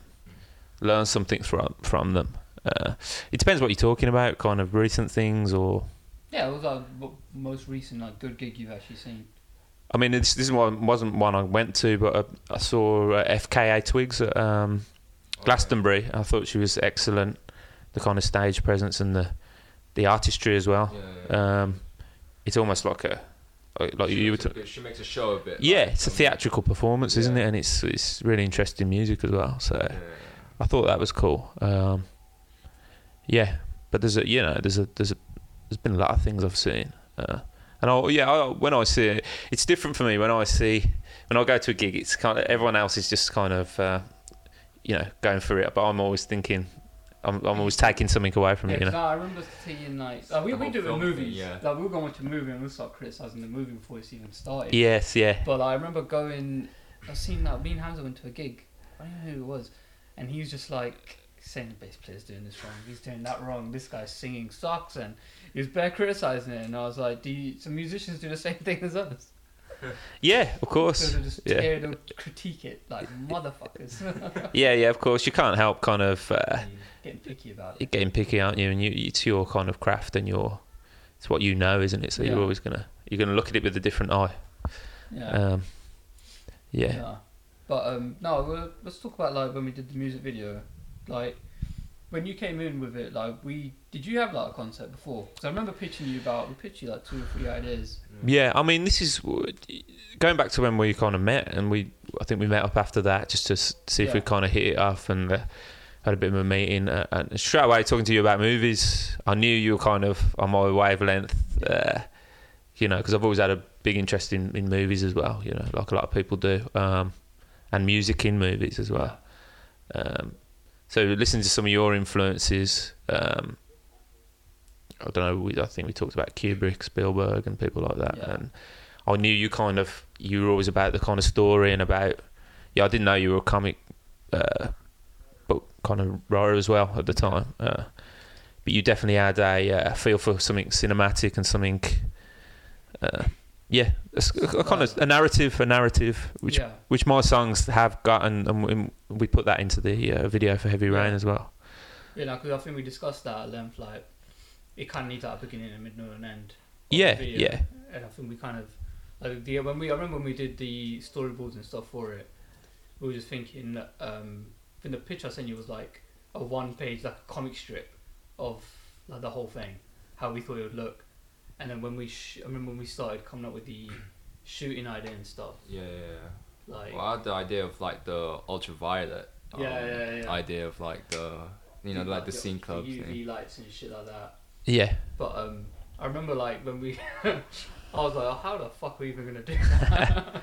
learn something from from them. Uh, it depends what you're talking about, kind of recent things, or Yeah, it was like what most recent like good gig you've actually seen. I mean, this this one wasn't one I went to, but I, I saw uh, FKA Twigs at um, Glastonbury. I thought she was excellent. The kind of stage presence and the the artistry as well. Yeah, yeah. Um, it's almost like a like she, you were makes bit- she makes a show a bit. yeah, like, it's a um, theatrical performance, isn't it? And it's it's really interesting music as well. So Yeah, I thought that was cool. Um, yeah, but there's a you know there's a there's a there's been a lot of things I've seen. Uh, and I, yeah, I, when I see it, it's different for me. When I see when I go to a gig, it's kind of everyone else is just kind of uh, you know going for it, but I'm always thinking. I'm, I'm always taking something away from Yeah, it, You know. I remember seeing like, like we, The we whole do it with film thing, yeah. Like we were going to a movie and we'll start criticizing the movie before it's even started. Yes, yeah, But I remember going, I seen that me and Hamza went to a gig. I don't know who it was, and he was just like saying the bass player's doing this wrong, he's doing that wrong. This guy's singing sucks, and he was bare criticizing it. And I was like, do you, some musicians do the same thing as us? *laughs* yeah, of course. Just Yeah. they'll critique it like motherfuckers, *laughs* Yeah, yeah, of course. You can't help kind of uh, getting picky about it. getting picky, aren't you? And you, it's your kind of craft and your it's what you know, isn't it? So Yeah. you're always gonna you're gonna look at it with a different eye. Yeah. Um, yeah. Yeah. But um, no, let's talk about like when we did the music video. Like when you came in with it, like we did you have like a concept before? Because I remember pitching you about we pitched you like two or three ideas. Yeah, I mean, this is going back to when we kind of met, and we I think we met up after that just to see if we kind of hit it off and uh, had a bit of a meeting. Uh, and straight away talking to you about movies, I knew you were kind of on my wavelength. Uh, you know, because I've always had a big interest in, in movies as well. You know, like a lot of people do, um, and music in movies as well. Um, so listening to some of your influences. Um, I don't know. We, I think we talked about Kubrick, Spielberg, and people like that. Yeah. And I knew you kind of you were always about the kind of story and about. Yeah, I didn't know you were a comic uh, book kind of writer as well at the time. Uh, but you definitely had a uh, feel for something cinematic and something. Uh, yeah, a, a kind of a narrative, a narrative, which yeah, which my songs have got, and, and we- put that into the uh, video for Heavy Rain as well. yeah, because I think we discussed that at length. Like it kind of needs like a beginning, a middle, and an end. Yeah, yeah, And I think we kind of like the when we I remember when we did the storyboards and stuff for it, we were just thinking. that, Um, I think the picture I sent you was like a one page like a comic strip of like the whole thing, how we thought it would look, and then when we sh- I remember when we started coming up with the shooting idea and stuff, Yeah, yeah, yeah. like Well, I had the idea of like the ultraviolet. um, Yeah, yeah, yeah. Idea of like the you know like the scene club UV thing. lights and shit like that. yeah. But um, I remember like when we, *laughs* I was like, oh, how the fuck are we even gonna do *laughs* that?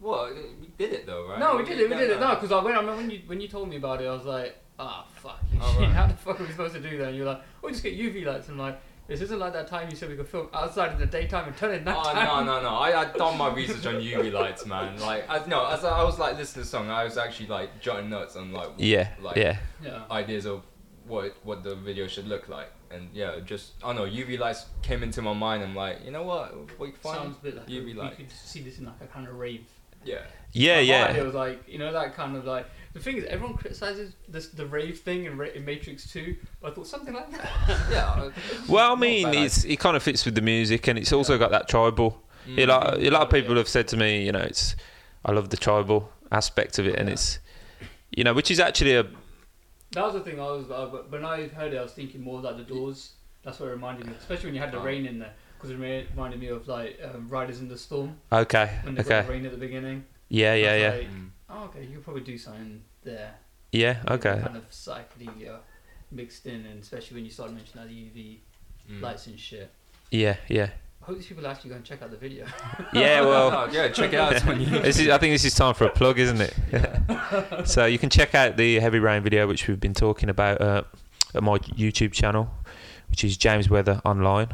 Well, we did it though, right? No, we did it. We did it. no. No, because I, when, I remember when you when you told me about it, I was like, ah, fuck. Oh, *laughs* shit, right. How the fuck are we supposed to do that? And you're like, oh, just get UV lights. And I'm like, this isn't like that time you said we could film outside in the daytime and turn it Oh no no no! I I done my research on UV lights, man. Like I no, as I was like listening to the song, I was actually like jotting notes on like Yeah, like yeah, Yeah. ideas of what what the video should look like, and yeah, just I don't know UV lights came into my mind. I'm like, you know what, we find Sounds a bit like UV you could see this in like a kind of rave. yeah. yeah, My yeah. It was like, you know, that kind of like. The thing is, everyone criticizes this the rave thing in, Ra- in Matrix Two, but I thought something like that. *laughs* Yeah. *laughs* Well, I mean, it's it kind of fits with the music, and it's also got that tribal. Mm. A lot, a lot of people Yeah. have said to me, you know, it's I love the tribal aspect of it, and Yeah. it's you know, which is actually a That was the thing. I was uh, when I heard it, I was thinking more like the Doors. That's what it reminded me, especially when you had the Oh. rain in there, because it reminded me of like um, Riders in the Storm okay, when they okay, got the rain at the beginning. yeah, yeah, yeah, like, Mm. oh, oh, okay, you could probably do something there. Yeah. Okay. Kind of psychedelia mixed in, and especially when you started mentioning like, the UV Mm. lights and shit. Yeah. Yeah. I hope these people actually go and check out the video. Yeah. *laughs* Well. Oh, yeah, check it out. It's on YouTube. *laughs* This is, I think this is time for a plug, isn't it? *laughs* so you can check out the Heavy Rain video, which we've been talking about uh, at my YouTube channel, which is James Weather Online.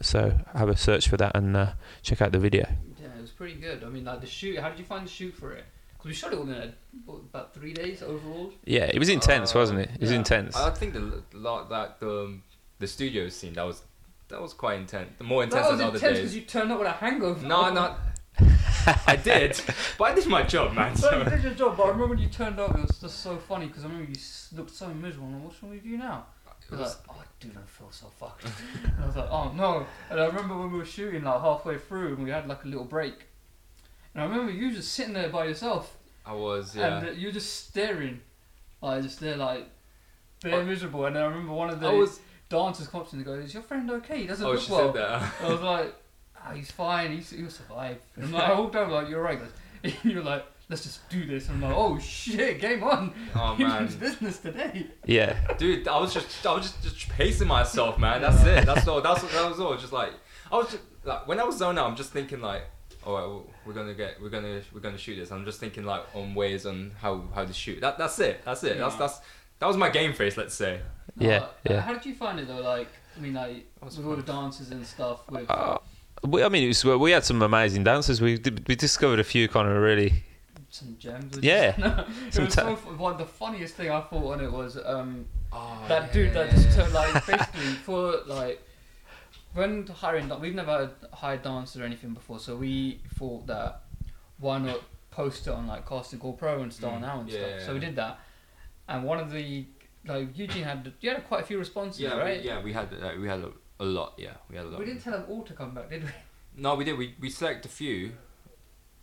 So have a search for that and uh, check out the video. Yeah, it was pretty good. I mean, like the shoot. How did you find the shoot for it? Because we shot it within a, what, about three days overall. Yeah, it was intense, Uh, wasn't it? It was yeah. intense. I think the lot that the the studio scene that was that was quite intense. The more intense that was than other intense because you turned up with a hangover. No, not. I did, but I did my job, man. So So. you did your job, but I remember when you turned up, it was just so funny because I remember you looked so miserable. And I'm like, what's wrong with you now? It You're was- like, oh, dude, I feel so fucked. *laughs* and I was like, oh no. And I remember when we were shooting, like halfway through, and we had like a little break. And I remember you just sitting there by yourself, I was, yeah. and uh, you were just staring, like just there, like bare miserable. And then I remember one of the was. dancers come up to me and goes, "Is your friend okay? He doesn't Oh, look she well." said that. I was like, oh, he's fine. He's, he'll survive. And I'm like, I walked over like, you're right. guys." *laughs* You're like, let's just do this. And I'm like, oh shit, game on. Oh *laughs* He man, means business today. yeah, dude, I was just, I was just, just pacing myself, man. That's it. That's all. That's what. That was all. Just like, I was just like, when I was zoned out, I'm just thinking like, all right, well, we're gonna get, we're gonna, we're gonna shoot this. I'm just thinking like on ways on how how to shoot. That that's it. That's it. That's Yeah. that's that was my game face. Let's say. Yeah, Uh, yeah. How did you find it though? Like, I mean, like was with all the dances and stuff. With Uh, we, I mean, it was, we had some amazing dancers. We we discovered a few kind of really. some gems. Yeah. just- *laughs* it Some was ta- so fu- one. The funniest thing I thought on it was um, Oh, that dude that just turned like basically for like when hiring we've never hired dancers or anything before so we thought that why not post it on like Casting and GoPro and Star Mm, Now and yeah, stuff so we did that and one of the like Eugene had you had quite a few responses Yeah, right we, yeah, we had uh, we had a, a lot. Yeah, we had a lot. we didn't tell them all to come back did we No, we did. We we select a few,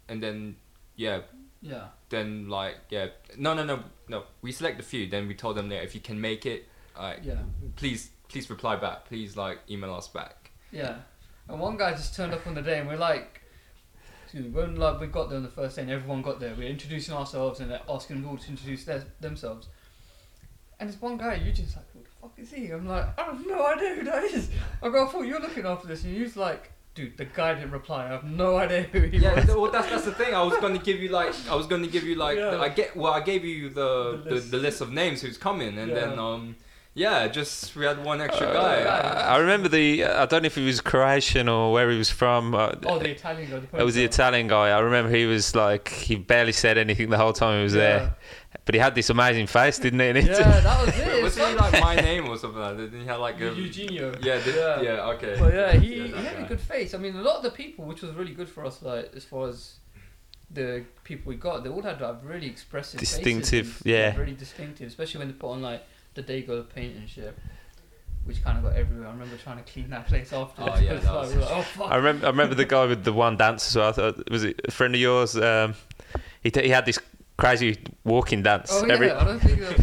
and then yeah, yeah then like yeah, no no no no. We select a few. Then we told them that if you can make it, like yeah please please reply back. Please like email us back. Yeah and one guy just turned up on the day and we're like excuse me, when like we got there on the first day and everyone got there, we're introducing ourselves and they're asking them all to introduce their, themselves. And this one guy, Eugene's like, who the fuck is he? I'm like, I have no idea who that is. I go, I thought you were looking after this. And he was like, dude, the guy didn't reply. I have no idea who he is. Yeah, was. well that's that's the thing. I was gonna give you like I was gonna give you like Yeah. I get well I gave you the The the, list. the list of names who's coming, and Yeah. then um yeah, just we had one extra Uh, guy. I remember the. I don't know if he was Croatian or where he was from. Uh, Oh, the Italian guy. The it was the. Italian guy. I remember he was like he barely said anything the whole time he was there, but he had this amazing face, didn't he? Yeah, that was *laughs* it. was It's he like- like my name or something like that? Didn't he have like a Eugenio. yeah did, Yeah. yeah. okay. But yeah, he, Yeah, he that had a good face. I mean, a lot of the people, which was really good for us, like as far as the people we got, they all had like really expressive, Distinctive, and, yeah. really distinctive. Especially when they put on like the Day-Glo paint and shit, which kind of got everywhere. I remember trying to clean that place afterwards. Oh, yeah, *laughs* like, was- we like, oh fuck. I remember. I remember the guy with the one dance as well. Thought, was it a friend of yours? Um, he t- he had this crazy walking dance Oh every I don't think that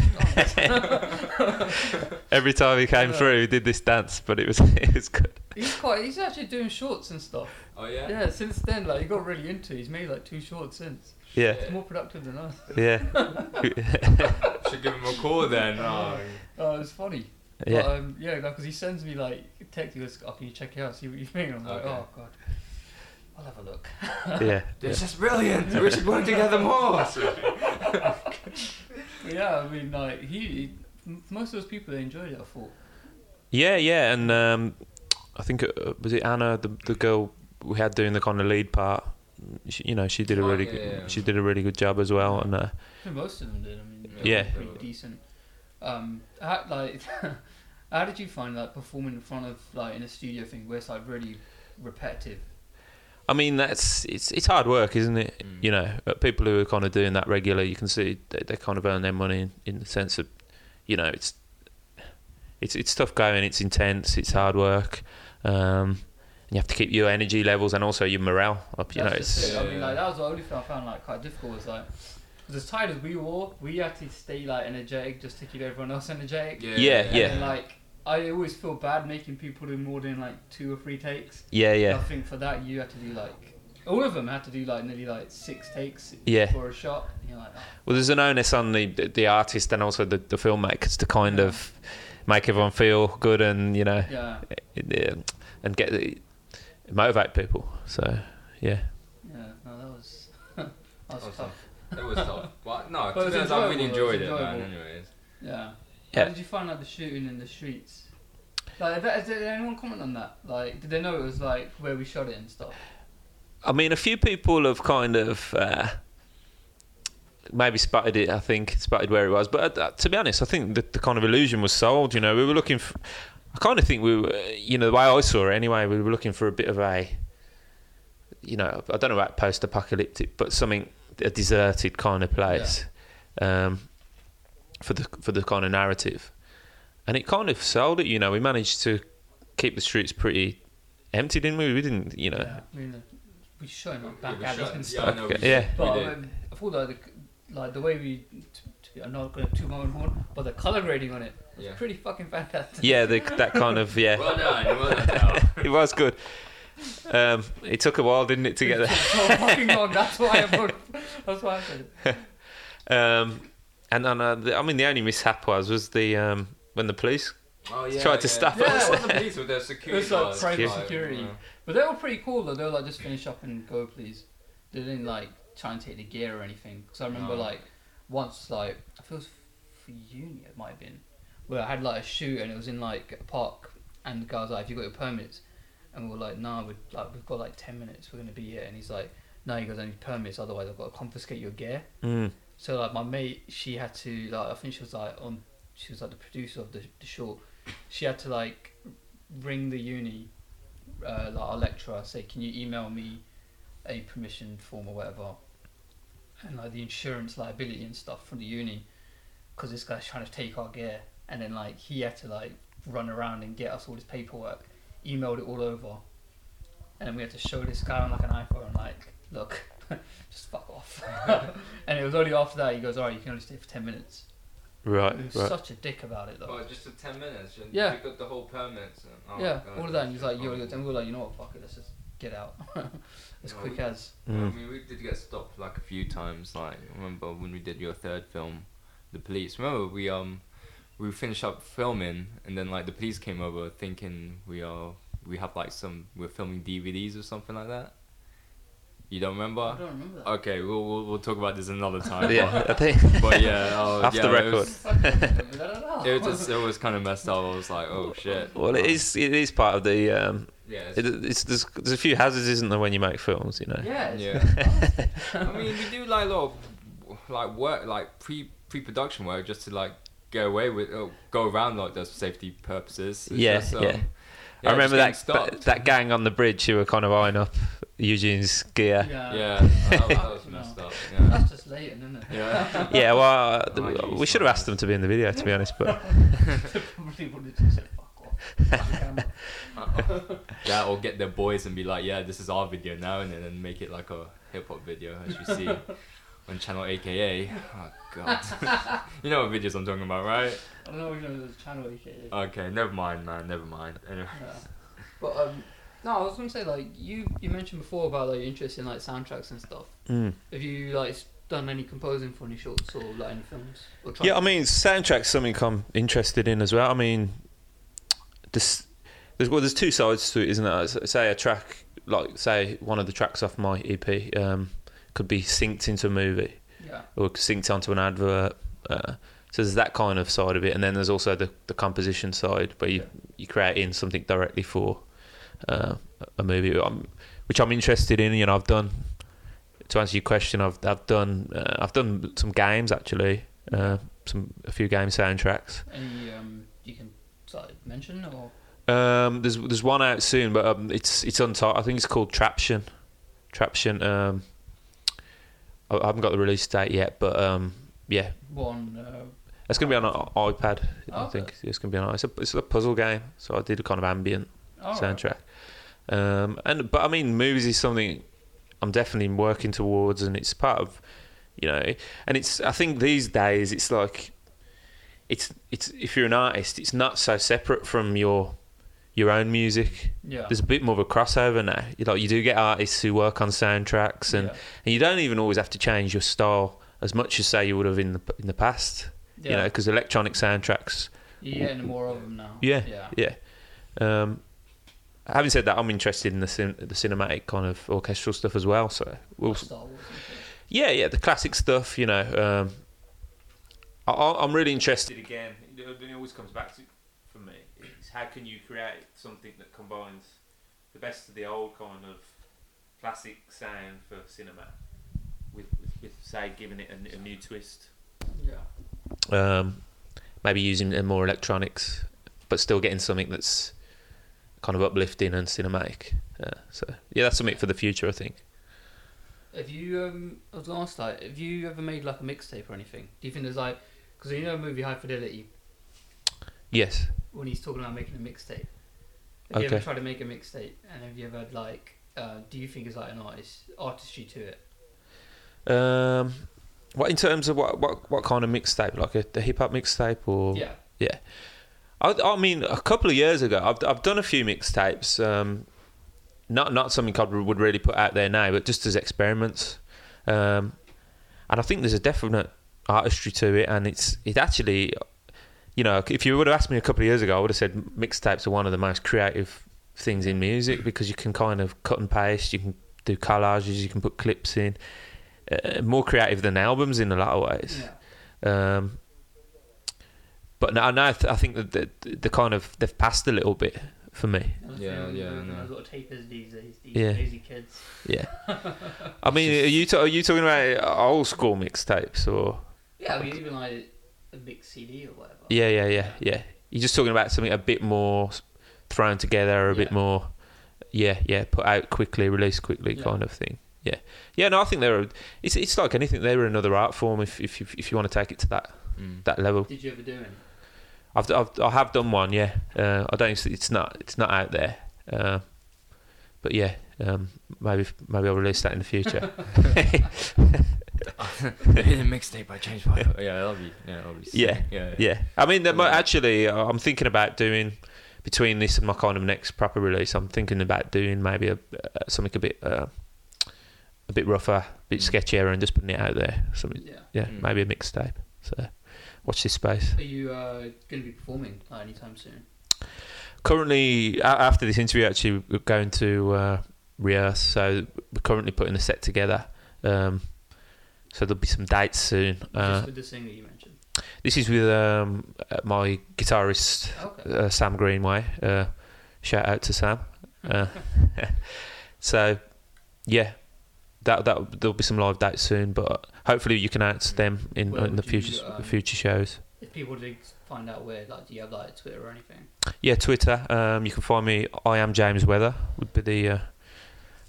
*laughs* every time he came Yeah. through. He did this dance, but it was *laughs* it was good. he's quite. He's actually doing shorts and stuff. oh yeah. Yeah, since then, like he got really into. it. He's made like two shorts since. Yeah, He's more productive than us. yeah, *laughs* Should give him a call then. *laughs* Oh. Oh, it's funny. yeah. But, um, yeah, because he sends me like text. He goes, "Oh, can you check it out? See what you think?" I'm like, Okay. "Oh god, I'll have a look." yeah. *laughs* This is brilliant. We should work together more. Yeah, I mean, like he, he- most of those people they enjoyed it. I thought. Yeah, yeah, and um, I think uh, was it Anna, the the girl we had doing the kind of lead part. She, you know, she did a Oh, really yeah, good, yeah. she did a really good job as well, and uh, most of them did. I mean, they Yeah. were pretty decent. Um, how, like, *laughs* how did you find like performing in front of like in a studio thing where it's like really repetitive? I mean that's it's it's hard work, isn't it? Mm. You know, uh, people who are kind of doing that regularly, you can see they, they kind of earn their money in, in the sense of, you know, it's it's it's tough going, it's intense, it's hard work. Um, you have to keep your energy levels and also your morale up. You know, That's just it's it. I mean, like that was the only thing I found like quite difficult. Was like, 'cause as tired as we were, we had to stay like energetic just to keep everyone else energetic. Yeah, Yeah, And yeah. then, like, I always feel bad making people do more than like two or three takes. yeah, I yeah, think for that you had to do like All of them had to do like nearly like six takes Yeah. for a shot. And you're like, oh, Well, there's an onus on the the artist and also the, the filmmakers to kind Yeah. of make everyone feel good and you know yeah, and get the, motivate people. So yeah, yeah. No, that was *laughs* that was Awesome. tough. It was tough. *laughs* Well, no, But it to be honest, I really enjoyed it it, man. Anyways, Yeah. Yeah. How did you find out the shooting in the streets? Like, did, did anyone comment on that? Like, did they know it was like where we shot it and stuff? I mean, a few people have kind of uh, maybe spotted it. I think spotted where it was, but uh, to be honest, I think the, the kind of illusion was sold. You know, we were looking for. I kind of think we were, you know, the way I saw it anyway. We were looking for a bit of a, you know, I don't know about post-apocalyptic, but something a deserted kind of place, um, for the for the kind of narrative, and it kind of sold it. You know, we managed to keep the streets pretty empty, didn't we? We didn't, you know. Yeah. I mean, uh, we shot in like back we alleys shot- and yeah, stuff. I know, Okay, yeah. But um, I thought like the, like the way we, t- t- I'm not gonna toot my own horn, but the color grading on it was Yeah. pretty fucking fantastic. Yeah, the, that kind of yeah. well done, well done. *laughs* It was good. Um, it took a while, didn't it, to get *laughs* there? so fucking long. That's why I *laughs* put, That's why I said it. Um, and and uh, the, I mean, the only mishap was was the um, when the police. Oh, yeah, Tried to yeah. stop yeah, us. it wasn't police with their security. It's like private like, security. yeah. But they were pretty cool though. They were like, just finish up and go, please. They didn't like try and take the gear or anything. Because I remember No. like once, like I feel it was for uni, it might have been, where I had like a shoot and it was in like a park, and the guy was like, "Have you got your permits?" And we were like, "Nah, we like we've got like ten minutes. We're gonna be here." And he's like, "No, you guys don't need permits. Otherwise, I've got to confiscate your gear." Mm. So like my mate, she had to like I think she was like on, she was like the producer of the, the short. She had to like ring the uni, uh, like our lecturer, say, can you email me a permission form or whatever, and like the insurance liability and stuff from the uni, because this guy's trying to take our gear, and then like he had to like run around and get us all this paperwork, emailed it all over, and then we had to show this guy on like an iPhone, like, look, *laughs* just fuck off. *laughs* and it was only after that he goes, alright, you can only stay for 10 minutes. Right, He was right. such a dick about it though. Oh, just for 10 minutes. And Yeah. You got the whole permits. And, oh, yeah, God, all of that. And he's like, you're and we were like, you know what, fuck it, let's just get out. *laughs* as No, quick we- as. Mm. I mean, we did get stopped like a few times. Like, remember when we did your third film, the police. Remember we um we finished up filming, and then like the police came over thinking we are we have like some we're filming DVDs or something like that. You don't remember? I don't remember that. Okay, we'll, we'll we'll talk about this another *laughs* time. yeah, I think. *laughs* But yeah, oh, Off yeah, the it record. was- I don't know. It was just, it was kind of messed up. I was like, oh shit. Well, it is. It is part of the. Um, Yeah. it, It's, it's there's, there's a few hazards, isn't there, when you make films? You know. yeah, Yeah. *laughs* I mean, we do like a lot of like work, like pre pre production work, just to like go away with, uh, go around like those for safety purposes. It's Yeah, just, um, yeah. yeah, I remember that getting that, stopped. that gang on the bridge who were kind of eyeing up Eugene's gear. yeah. Yeah, that, was- that was *laughs* messed up. Yeah. That's just latent, isn't it? Yeah. Yeah, well, uh, *laughs* Oh, we should have asked them to be in the video, to be honest. But *laughs* They probably would have just said, fuck off. yeah, or get their boys and be like, yeah, this is our video now, and then make it like a hip hop video, as you see *laughs* on channel AKA. Oh god, *laughs* you know what videos I'm talking about, right? I don't know if you know the channel AKA. Okay, never mind, man, never mind. Anyway. Yeah. But um, no, I was gonna say like you you mentioned before about like your interest in like soundtracks and stuff. mm. Have you like done any composing for any shorts or like any films? Or yeah, I mean, soundtrack's something I'm interested in as well. I mean, this there's well, there's two sides to it, isn't there? Say a track, like say one of the tracks off my EP, um, could be synced into a movie. yeah, or synced onto an advert. Uh, so there's that kind of side of it, and then there's also the, the composition side where you you create in something directly for uh, a movie, um, which I'm interested in. You know, I've done to answer your question. I've I've done uh, I've done some games actually, uh, some a few game soundtracks. any um you can sort of mention or Um, there's there's one out soon, but um, it's it's untitled. I think it's called Traption. Traption. Um, I I haven't got the release date yet, but um, yeah, one. Uh, It's going to be on an iPad. I Okay. think it's going to be on. It's a, it's a puzzle game, so I did a kind of ambient soundtrack. Um, and but I mean, movies is something I'm definitely working towards, and it's part of, you know, and it's. I think these days it's like, it's it's if you're an artist, it's not so separate from your your own music. Yeah. There's a bit more of a crossover now. You like you do get artists who work on soundtracks, and, yeah. and you don't even always have to change your style as much as say you would have in the in the past. yeah. You know, because electronic soundtracks. You're getting more of them now. Yeah. Yeah. Yeah. Um, having said that, I'm interested in the cin- the cinematic kind of orchestral stuff as well. So we'll. Yeah, yeah, the classic stuff. You know, um, I, I- I'm really interested. Again, it always comes back to for me is how can you create something that combines the best of the old kind of classic sound for cinema with, with, with say, giving it a, a new twist. Yeah. Um, maybe using uh, more electronics, but still getting something that's kind of uplifting and cinematic. Uh, so yeah, that's something for the future, I think. Have you? Um, I was gonna like, have you ever made like a mixtape or anything? Do you think there's like, because you know, a movie High Fidelity Yes. when he's talking about making a mixtape. Have you ever tried to make a mixtape? And have you ever had like, uh, do you think it's like an artist artistry to it? Um, what in terms of what what, what kind of mixtape? Like a, a hip hop mixtape or? Yeah. I, I mean, a couple of years ago, I've I've done a few mixtapes. Um, not not something I would really put out there now, but just as experiments. Um, and I think there's a definite artistry to it, and it's it actually, you know, if you would have asked me a couple of years ago, I would have said mixtapes are one of the most creative things in music because you can kind of cut and paste, you can do collages, you can put clips in. Uh, more creative than albums in a lot of ways. Yeah. Um, but now, now I, th- I think that the, the kind of they've passed a little bit for me. That's Yeah, yeah, I Those know. little tapers these days. These Yeah. lazy kids. Yeah. *laughs* I mean, are you ta- are you talking about old school mixtapes or? Yeah, mean even like a mixed CD or whatever. Yeah, yeah, yeah, yeah. You're just talking about something a bit more thrown together, a bit more. Yeah, yeah. Put out quickly, release quickly, Yeah. kind of thing. Yeah, yeah. No, I think they're. It's it's like anything. They're another art form if if you, if you want to take it to that Mm. that level. Did you ever do any? I've, I've I have done one, yeah. Uh, I don't. It's, it's not. It's not out there. Uh, but yeah, um, maybe maybe I'll release that in the future. *laughs* The mixtape I changed my *laughs* yeah that'll be yeah that'll be sick. Yeah, yeah yeah. I mean, there might- actually, I'm thinking about doing between this and my kind of next proper release. I'm thinking about doing maybe a uh, something a bit uh, a bit rougher, a bit Mm. sketchier, and just putting it out there. Something, Yeah. yeah, Mm. maybe a mixtape. So watch this space. Are you uh, going to be performing uh, anytime soon? currently after this interview actually we're going to uh, rehearse so we're currently putting a set together um, so there'll be some dates soon uh, Just with the singer you mentioned. this is with um, uh, my guitarist Okay. uh, Sam Greenway uh, shout out to Sam uh, *laughs* *laughs* so yeah that that there'll be some live dates soon but hopefully you can announce them in, Where in the future um, future shows If people did find out where, like, do you have like Twitter or anything? Yeah, Twitter. Um, you can find me. I am James Weather. Would be the.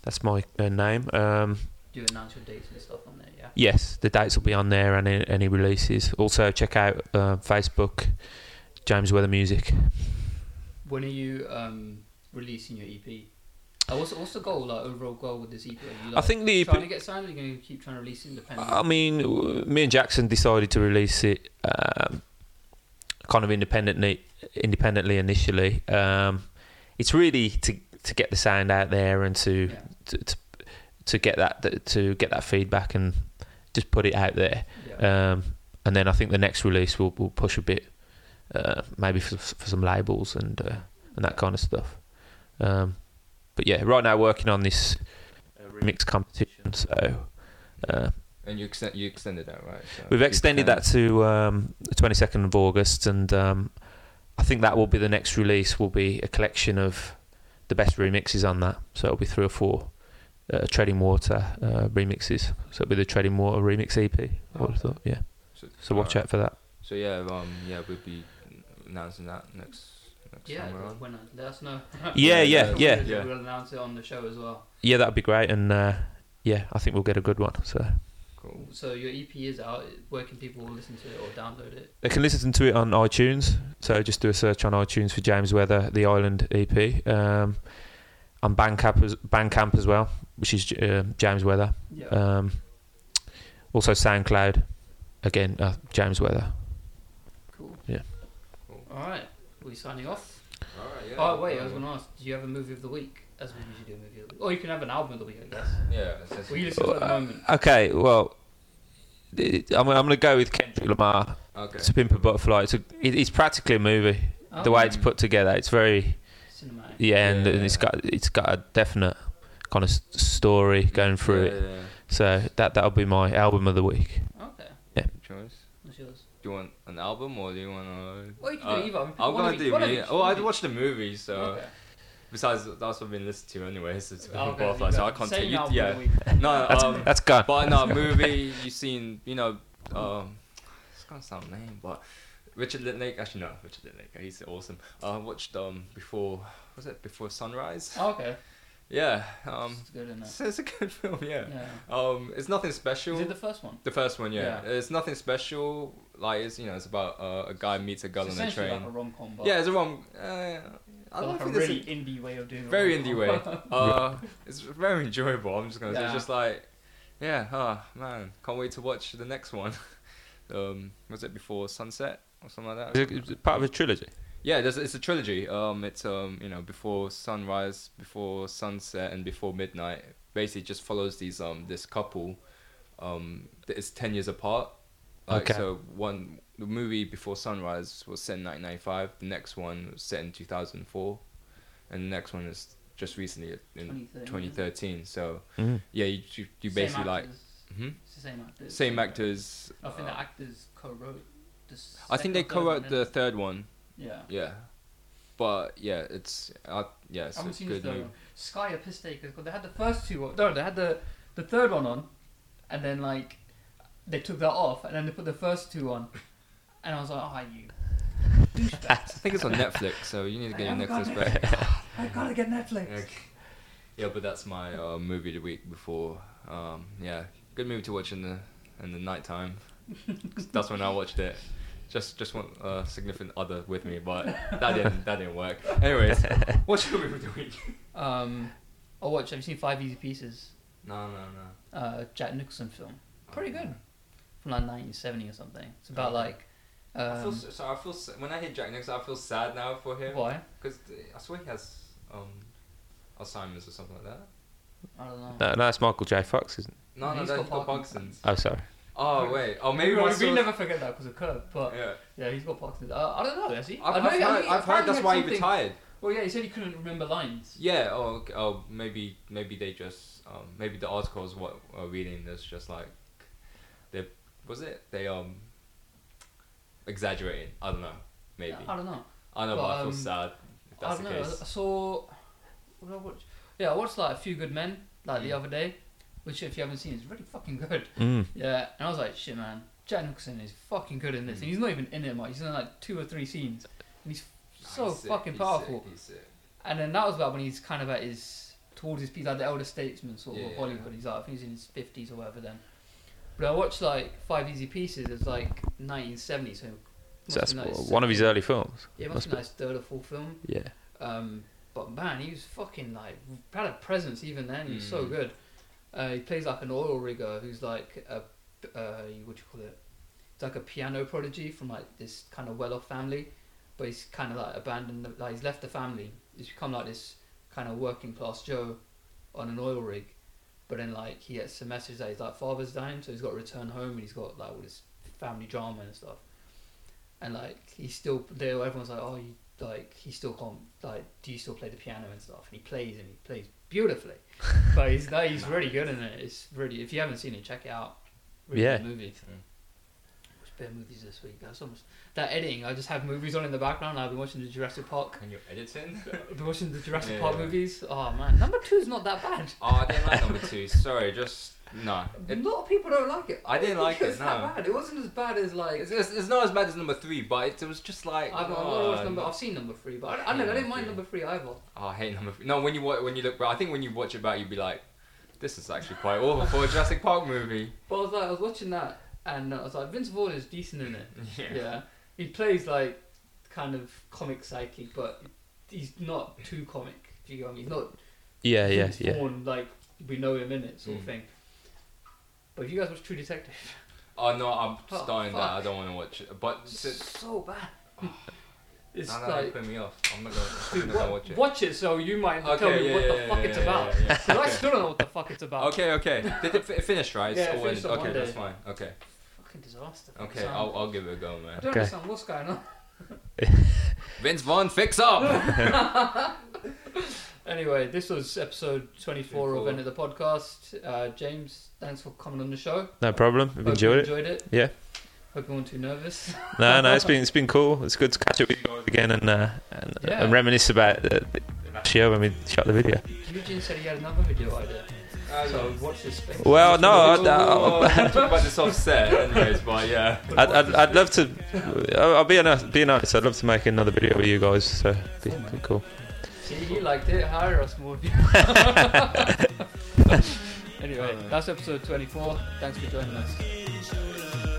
That's my uh, name. Um, Do you announce your dates and stuff on there? Yeah. yes, the dates will be on there and any, any releases. Also, check out uh, Facebook, James Weather Music. When are you um, releasing your EP? Uh, what's, what's the goal, like overall goal with this EP? Are you, I think the trying to get signed. Or are you going to keep trying to release independent? I mean, me and Jackson decided to release it um, kind of independently. Independently initially, um, it's really to to get the sound out there and to yeah. To, to, to get that to get that feedback and just put it out there. yeah. Um, and then I think the next release will will push a bit, uh, maybe for, for some labels and uh, and that kind of stuff. Um, but yeah, right now working on this uh, remix competition. So uh, and you extend you extended that right so we've extended that to um, the twenty second of August, and um, I think that will be the next release. Will be a collection of the best remixes on that. So it'll be three or four. Uh, Treading Water uh, remixes, so it'll be the Treading Water remix EP. I would have thought, yeah. so, So watch alright. out for that. so yeah um yeah we'll be announcing that next next Yeah, time around when uh, let us know. Yeah, yeah, yeah, yeah, yeah. We'll announce it on the show as well. yeah. That'd be great, and uh, yeah, I think we'll get a good one. So cool So your EP is out. Where can people listen to it or download it? they can listen to it on iTunes. So just do a search on iTunes for James Weather, the Island EP. Um, on Bandcamp as, Bandcamp as well, which is uh, James Weather. Yeah. Um, also SoundCloud, again uh, James Weather. cool. yeah. Cool. All right. We signing off. all right yeah. Oh wait, I was um, gonna ask. Do you have a movie of the week? As we usually do a movie of the week. Or you can have an album of the week, I guess. Yeah. It's just, What are you listening to at the moment? Okay, well, it- I'm, I'm going to go with Kendrick Lamar. okay. It's a Pimp a Butterfly. It's, a, it, it's practically a movie. The way it's Oh. put together, it's very cinematic. yeah, and, Yeah. and it's got it's got a definite kind of story going through yeah, it. Yeah, So that that'll be my album of the week. Okay. yeah. Choice. What's yours? Do you want an album or do you want to? Well, you can Uh, do either. I mean, I'm gonna do one of me. each, Oh, one I of each. watched the movie, so Okay. besides that's what I've been listening to anyway. So it's Okay, Butterfly, so I can't Same take you. album of Yeah. the week. No, *laughs* That's um, that's gone. but no movie you've seen. You know, um, it's gonna sound lame, but Richard Linklater. Actually, no, Richard Linklater. He's awesome. Uh, I watched um before. Was it before sunrise? Oh, okay. Yeah. Um, It's good, isn't it's, it's a good *laughs* film. Yeah. Yeah. Um, it's nothing special. Is it the first one? The first one, yeah. Yeah. It's nothing special. Like it's you know, it's about uh, a guy meets a girl It's on a train. like a rom com, yeah, it's a rom. Uh, I don't like think there's really a indie way of doing it. very indie way. *laughs* Uh, it's very enjoyable. I'm just gonna say, it's just like, yeah, oh man, can't wait to watch the next one. *laughs* um, was it before sunset or something like that? Is it- is it part of a trilogy. Yeah, there's, it's a trilogy. Um, it's um, you know, before sunrise, before sunset, and before midnight. Basically, just follows these um, this couple. Um, that is ten years apart. Like, Okay. So one, the movie before sunrise was set in 1995. The next one was set in 2004, and the next one is just recently in 2013. 2013. So Mm. yeah, you you, you Same basically like actors. hmm It's the same actors. same actors. I think uh, the actors co-wrote. This I think they second or third co-wrote the third one. Yeah. Yeah, but yeah, it's uh, yeah, it's I a haven't seen the good third one. Sky are pissed because they had the first two. on- No, they had the the third one on, and then like they took that off, and then they put the first two on, and I was like, oh you douchebags! *laughs* I think it's on Netflix, so you need to get your haven't Netflix got back. *gasps* I gotta get Netflix. Okay. Yeah, but that's my uh, movie the week before. Um, yeah, good movie to watch in the in the nighttime. 'Cause *laughs* that's when I watched it. Just just want a significant other with me, but *laughs* that didn't that didn't work. Anyways, *laughs* what's your movie of the week? Um, I watched. Have you seen Five Easy Pieces? No, no, no. Uh, Jack Nicholson film. Pretty good. From like 1970 or something. It's about like. I feel Um, so, so I feel when I hear Jack Nicholson, I feel sad now for him why? because I swear he has um, Alzheimer's or something like that. I don't know. No, no, that's Michael J. Fox, isn't it? No, no, He's that's got got Parkinson's. Parkinson's. Oh, sorry. Oh wait, oh maybe we, we source- never forget that because of Curb, but Yeah, yeah, he's got Parkinson's. Uh, I don't know, has he? I've, I know I've heard, I've heard that's why he retired. Well, yeah, he said he couldn't remember lines. Yeah. Oh, okay. oh, maybe maybe they just um, maybe the articles what are reading is just like they was it they um exaggerating. I don't know. Maybe Yeah, I don't know. I know, but, but I feel um, sad if I don't the know. case. I saw. What did I watch? Yeah, I watched like a few good men like the Mm. other day, which if you haven't seen is really fucking good. Mm. Yeah, and I was like, shit, man, Jack Nicholson is fucking good in this, Mm. and he's not even in it much. He's in like two or three scenes, and he's so He's sick, fucking he's powerful. sick, he's sick. And then that was about when he's kind of at his towards his peak, like the elder statesman sort of Yeah. of Hollywood. He's like, I think he's in his fifties or whatever then. But I watched like Five Easy Pieces. It's like 1970, so. So that's be like one of his early films. Yeah, it must must be like his third or fourth film. Yeah. Um, but man, he was fucking like had a presence even then. He was so Mm. good. Uh, he plays like an oil rigger who's like a uh, what do you call it? It's like a piano prodigy from like this kind of well-off family, but he's kind of like abandoned. the- Like he's left the family. He's become like this kind of working class Joe on an oil rig. But then like he gets a message that his like father's dying, so he's got to return home and he's got like all this family drama and stuff. And like he's still there. Everyone's like, oh, you like he still can't like. Do you still play the piano and stuff? And he plays and he plays beautifully. *laughs* but he's no, he's really good in it. It's really if you haven't seen it, check it out. Really Yeah. good movie. Mm. Which movies this week? That's almost that editing. I just have movies on in the background. I've been watching the Jurassic Park. And you're editing? *laughs* I've been watching the Jurassic Yeah. Park movies. Oh man, number two is not that bad. oh, I didn't like number two. *laughs* Sorry, just no. A lot of people don't like it. I didn't like it, no. bad. It wasn't as bad as like. it's, it's, it's not as bad as number three, but it, it was just like. I've, I've, oh, number, I've seen number three, but I, I, hate never, I didn't mind number three either. Oh, I hate number three. No, when you wa- when you look, I think when you watch it back, you'd be like, this is actually quite awful for a Jurassic Park movie. But I was like, I was watching that, and I was like, Vince Vaughn is decent in it. *laughs* Yeah. He plays like kind of comic psychic, but he's not too comic. Do you know what I mean? He's not Yeah, yeah, Vince yeah. Vaughn like we know him in it sort of Mm. thing. But if you guys watch True Detective, *laughs* Oh no, I'm Oh, starting that. I don't want to watch it. But it's since, so bad. *sighs* *sighs* It's No, no, like, put me off. I'm not gonna, I'm dude, not gonna watch it. watch it so you might Okay, tell me yeah, what the yeah, fuck yeah, it's yeah, about. yeah, yeah. *laughs* 'Cause I still don't know what the fuck it's about. Okay, okay. Did it fi- finish, right? Yeah, it finished in- on okay, that's fine. Okay, Fucking disaster. okay. Sound. I'll, I'll give it a go, I man. don't Okay. understand what's going on. *laughs* Vince Vaughn, fix up. *laughs* Anyway, this was episode 24 of End of the Podcast. Uh, James, thanks for coming on the show. No problem. I've Hope enjoyed you it. enjoyed it. Yeah. Hope you weren't too nervous. *laughs* No, no, it's been it's been cool. It's good to catch up with you guys again and uh, and, Yeah. and reminisce about the, the last year when we shot the video. Eugene said he had another video idea. So watch this space. Well, no, I, Oh, I, we'll talk about this offset, anyways. But yeah. *laughs* I'd, I'd, I'd love to. I'll I'll be honest. Being honest, I'd love to make another video with you guys. So be, be cool. See, you liked it. Hire us more. *laughs* *laughs* anyway, that's episode 24. Thanks for joining us.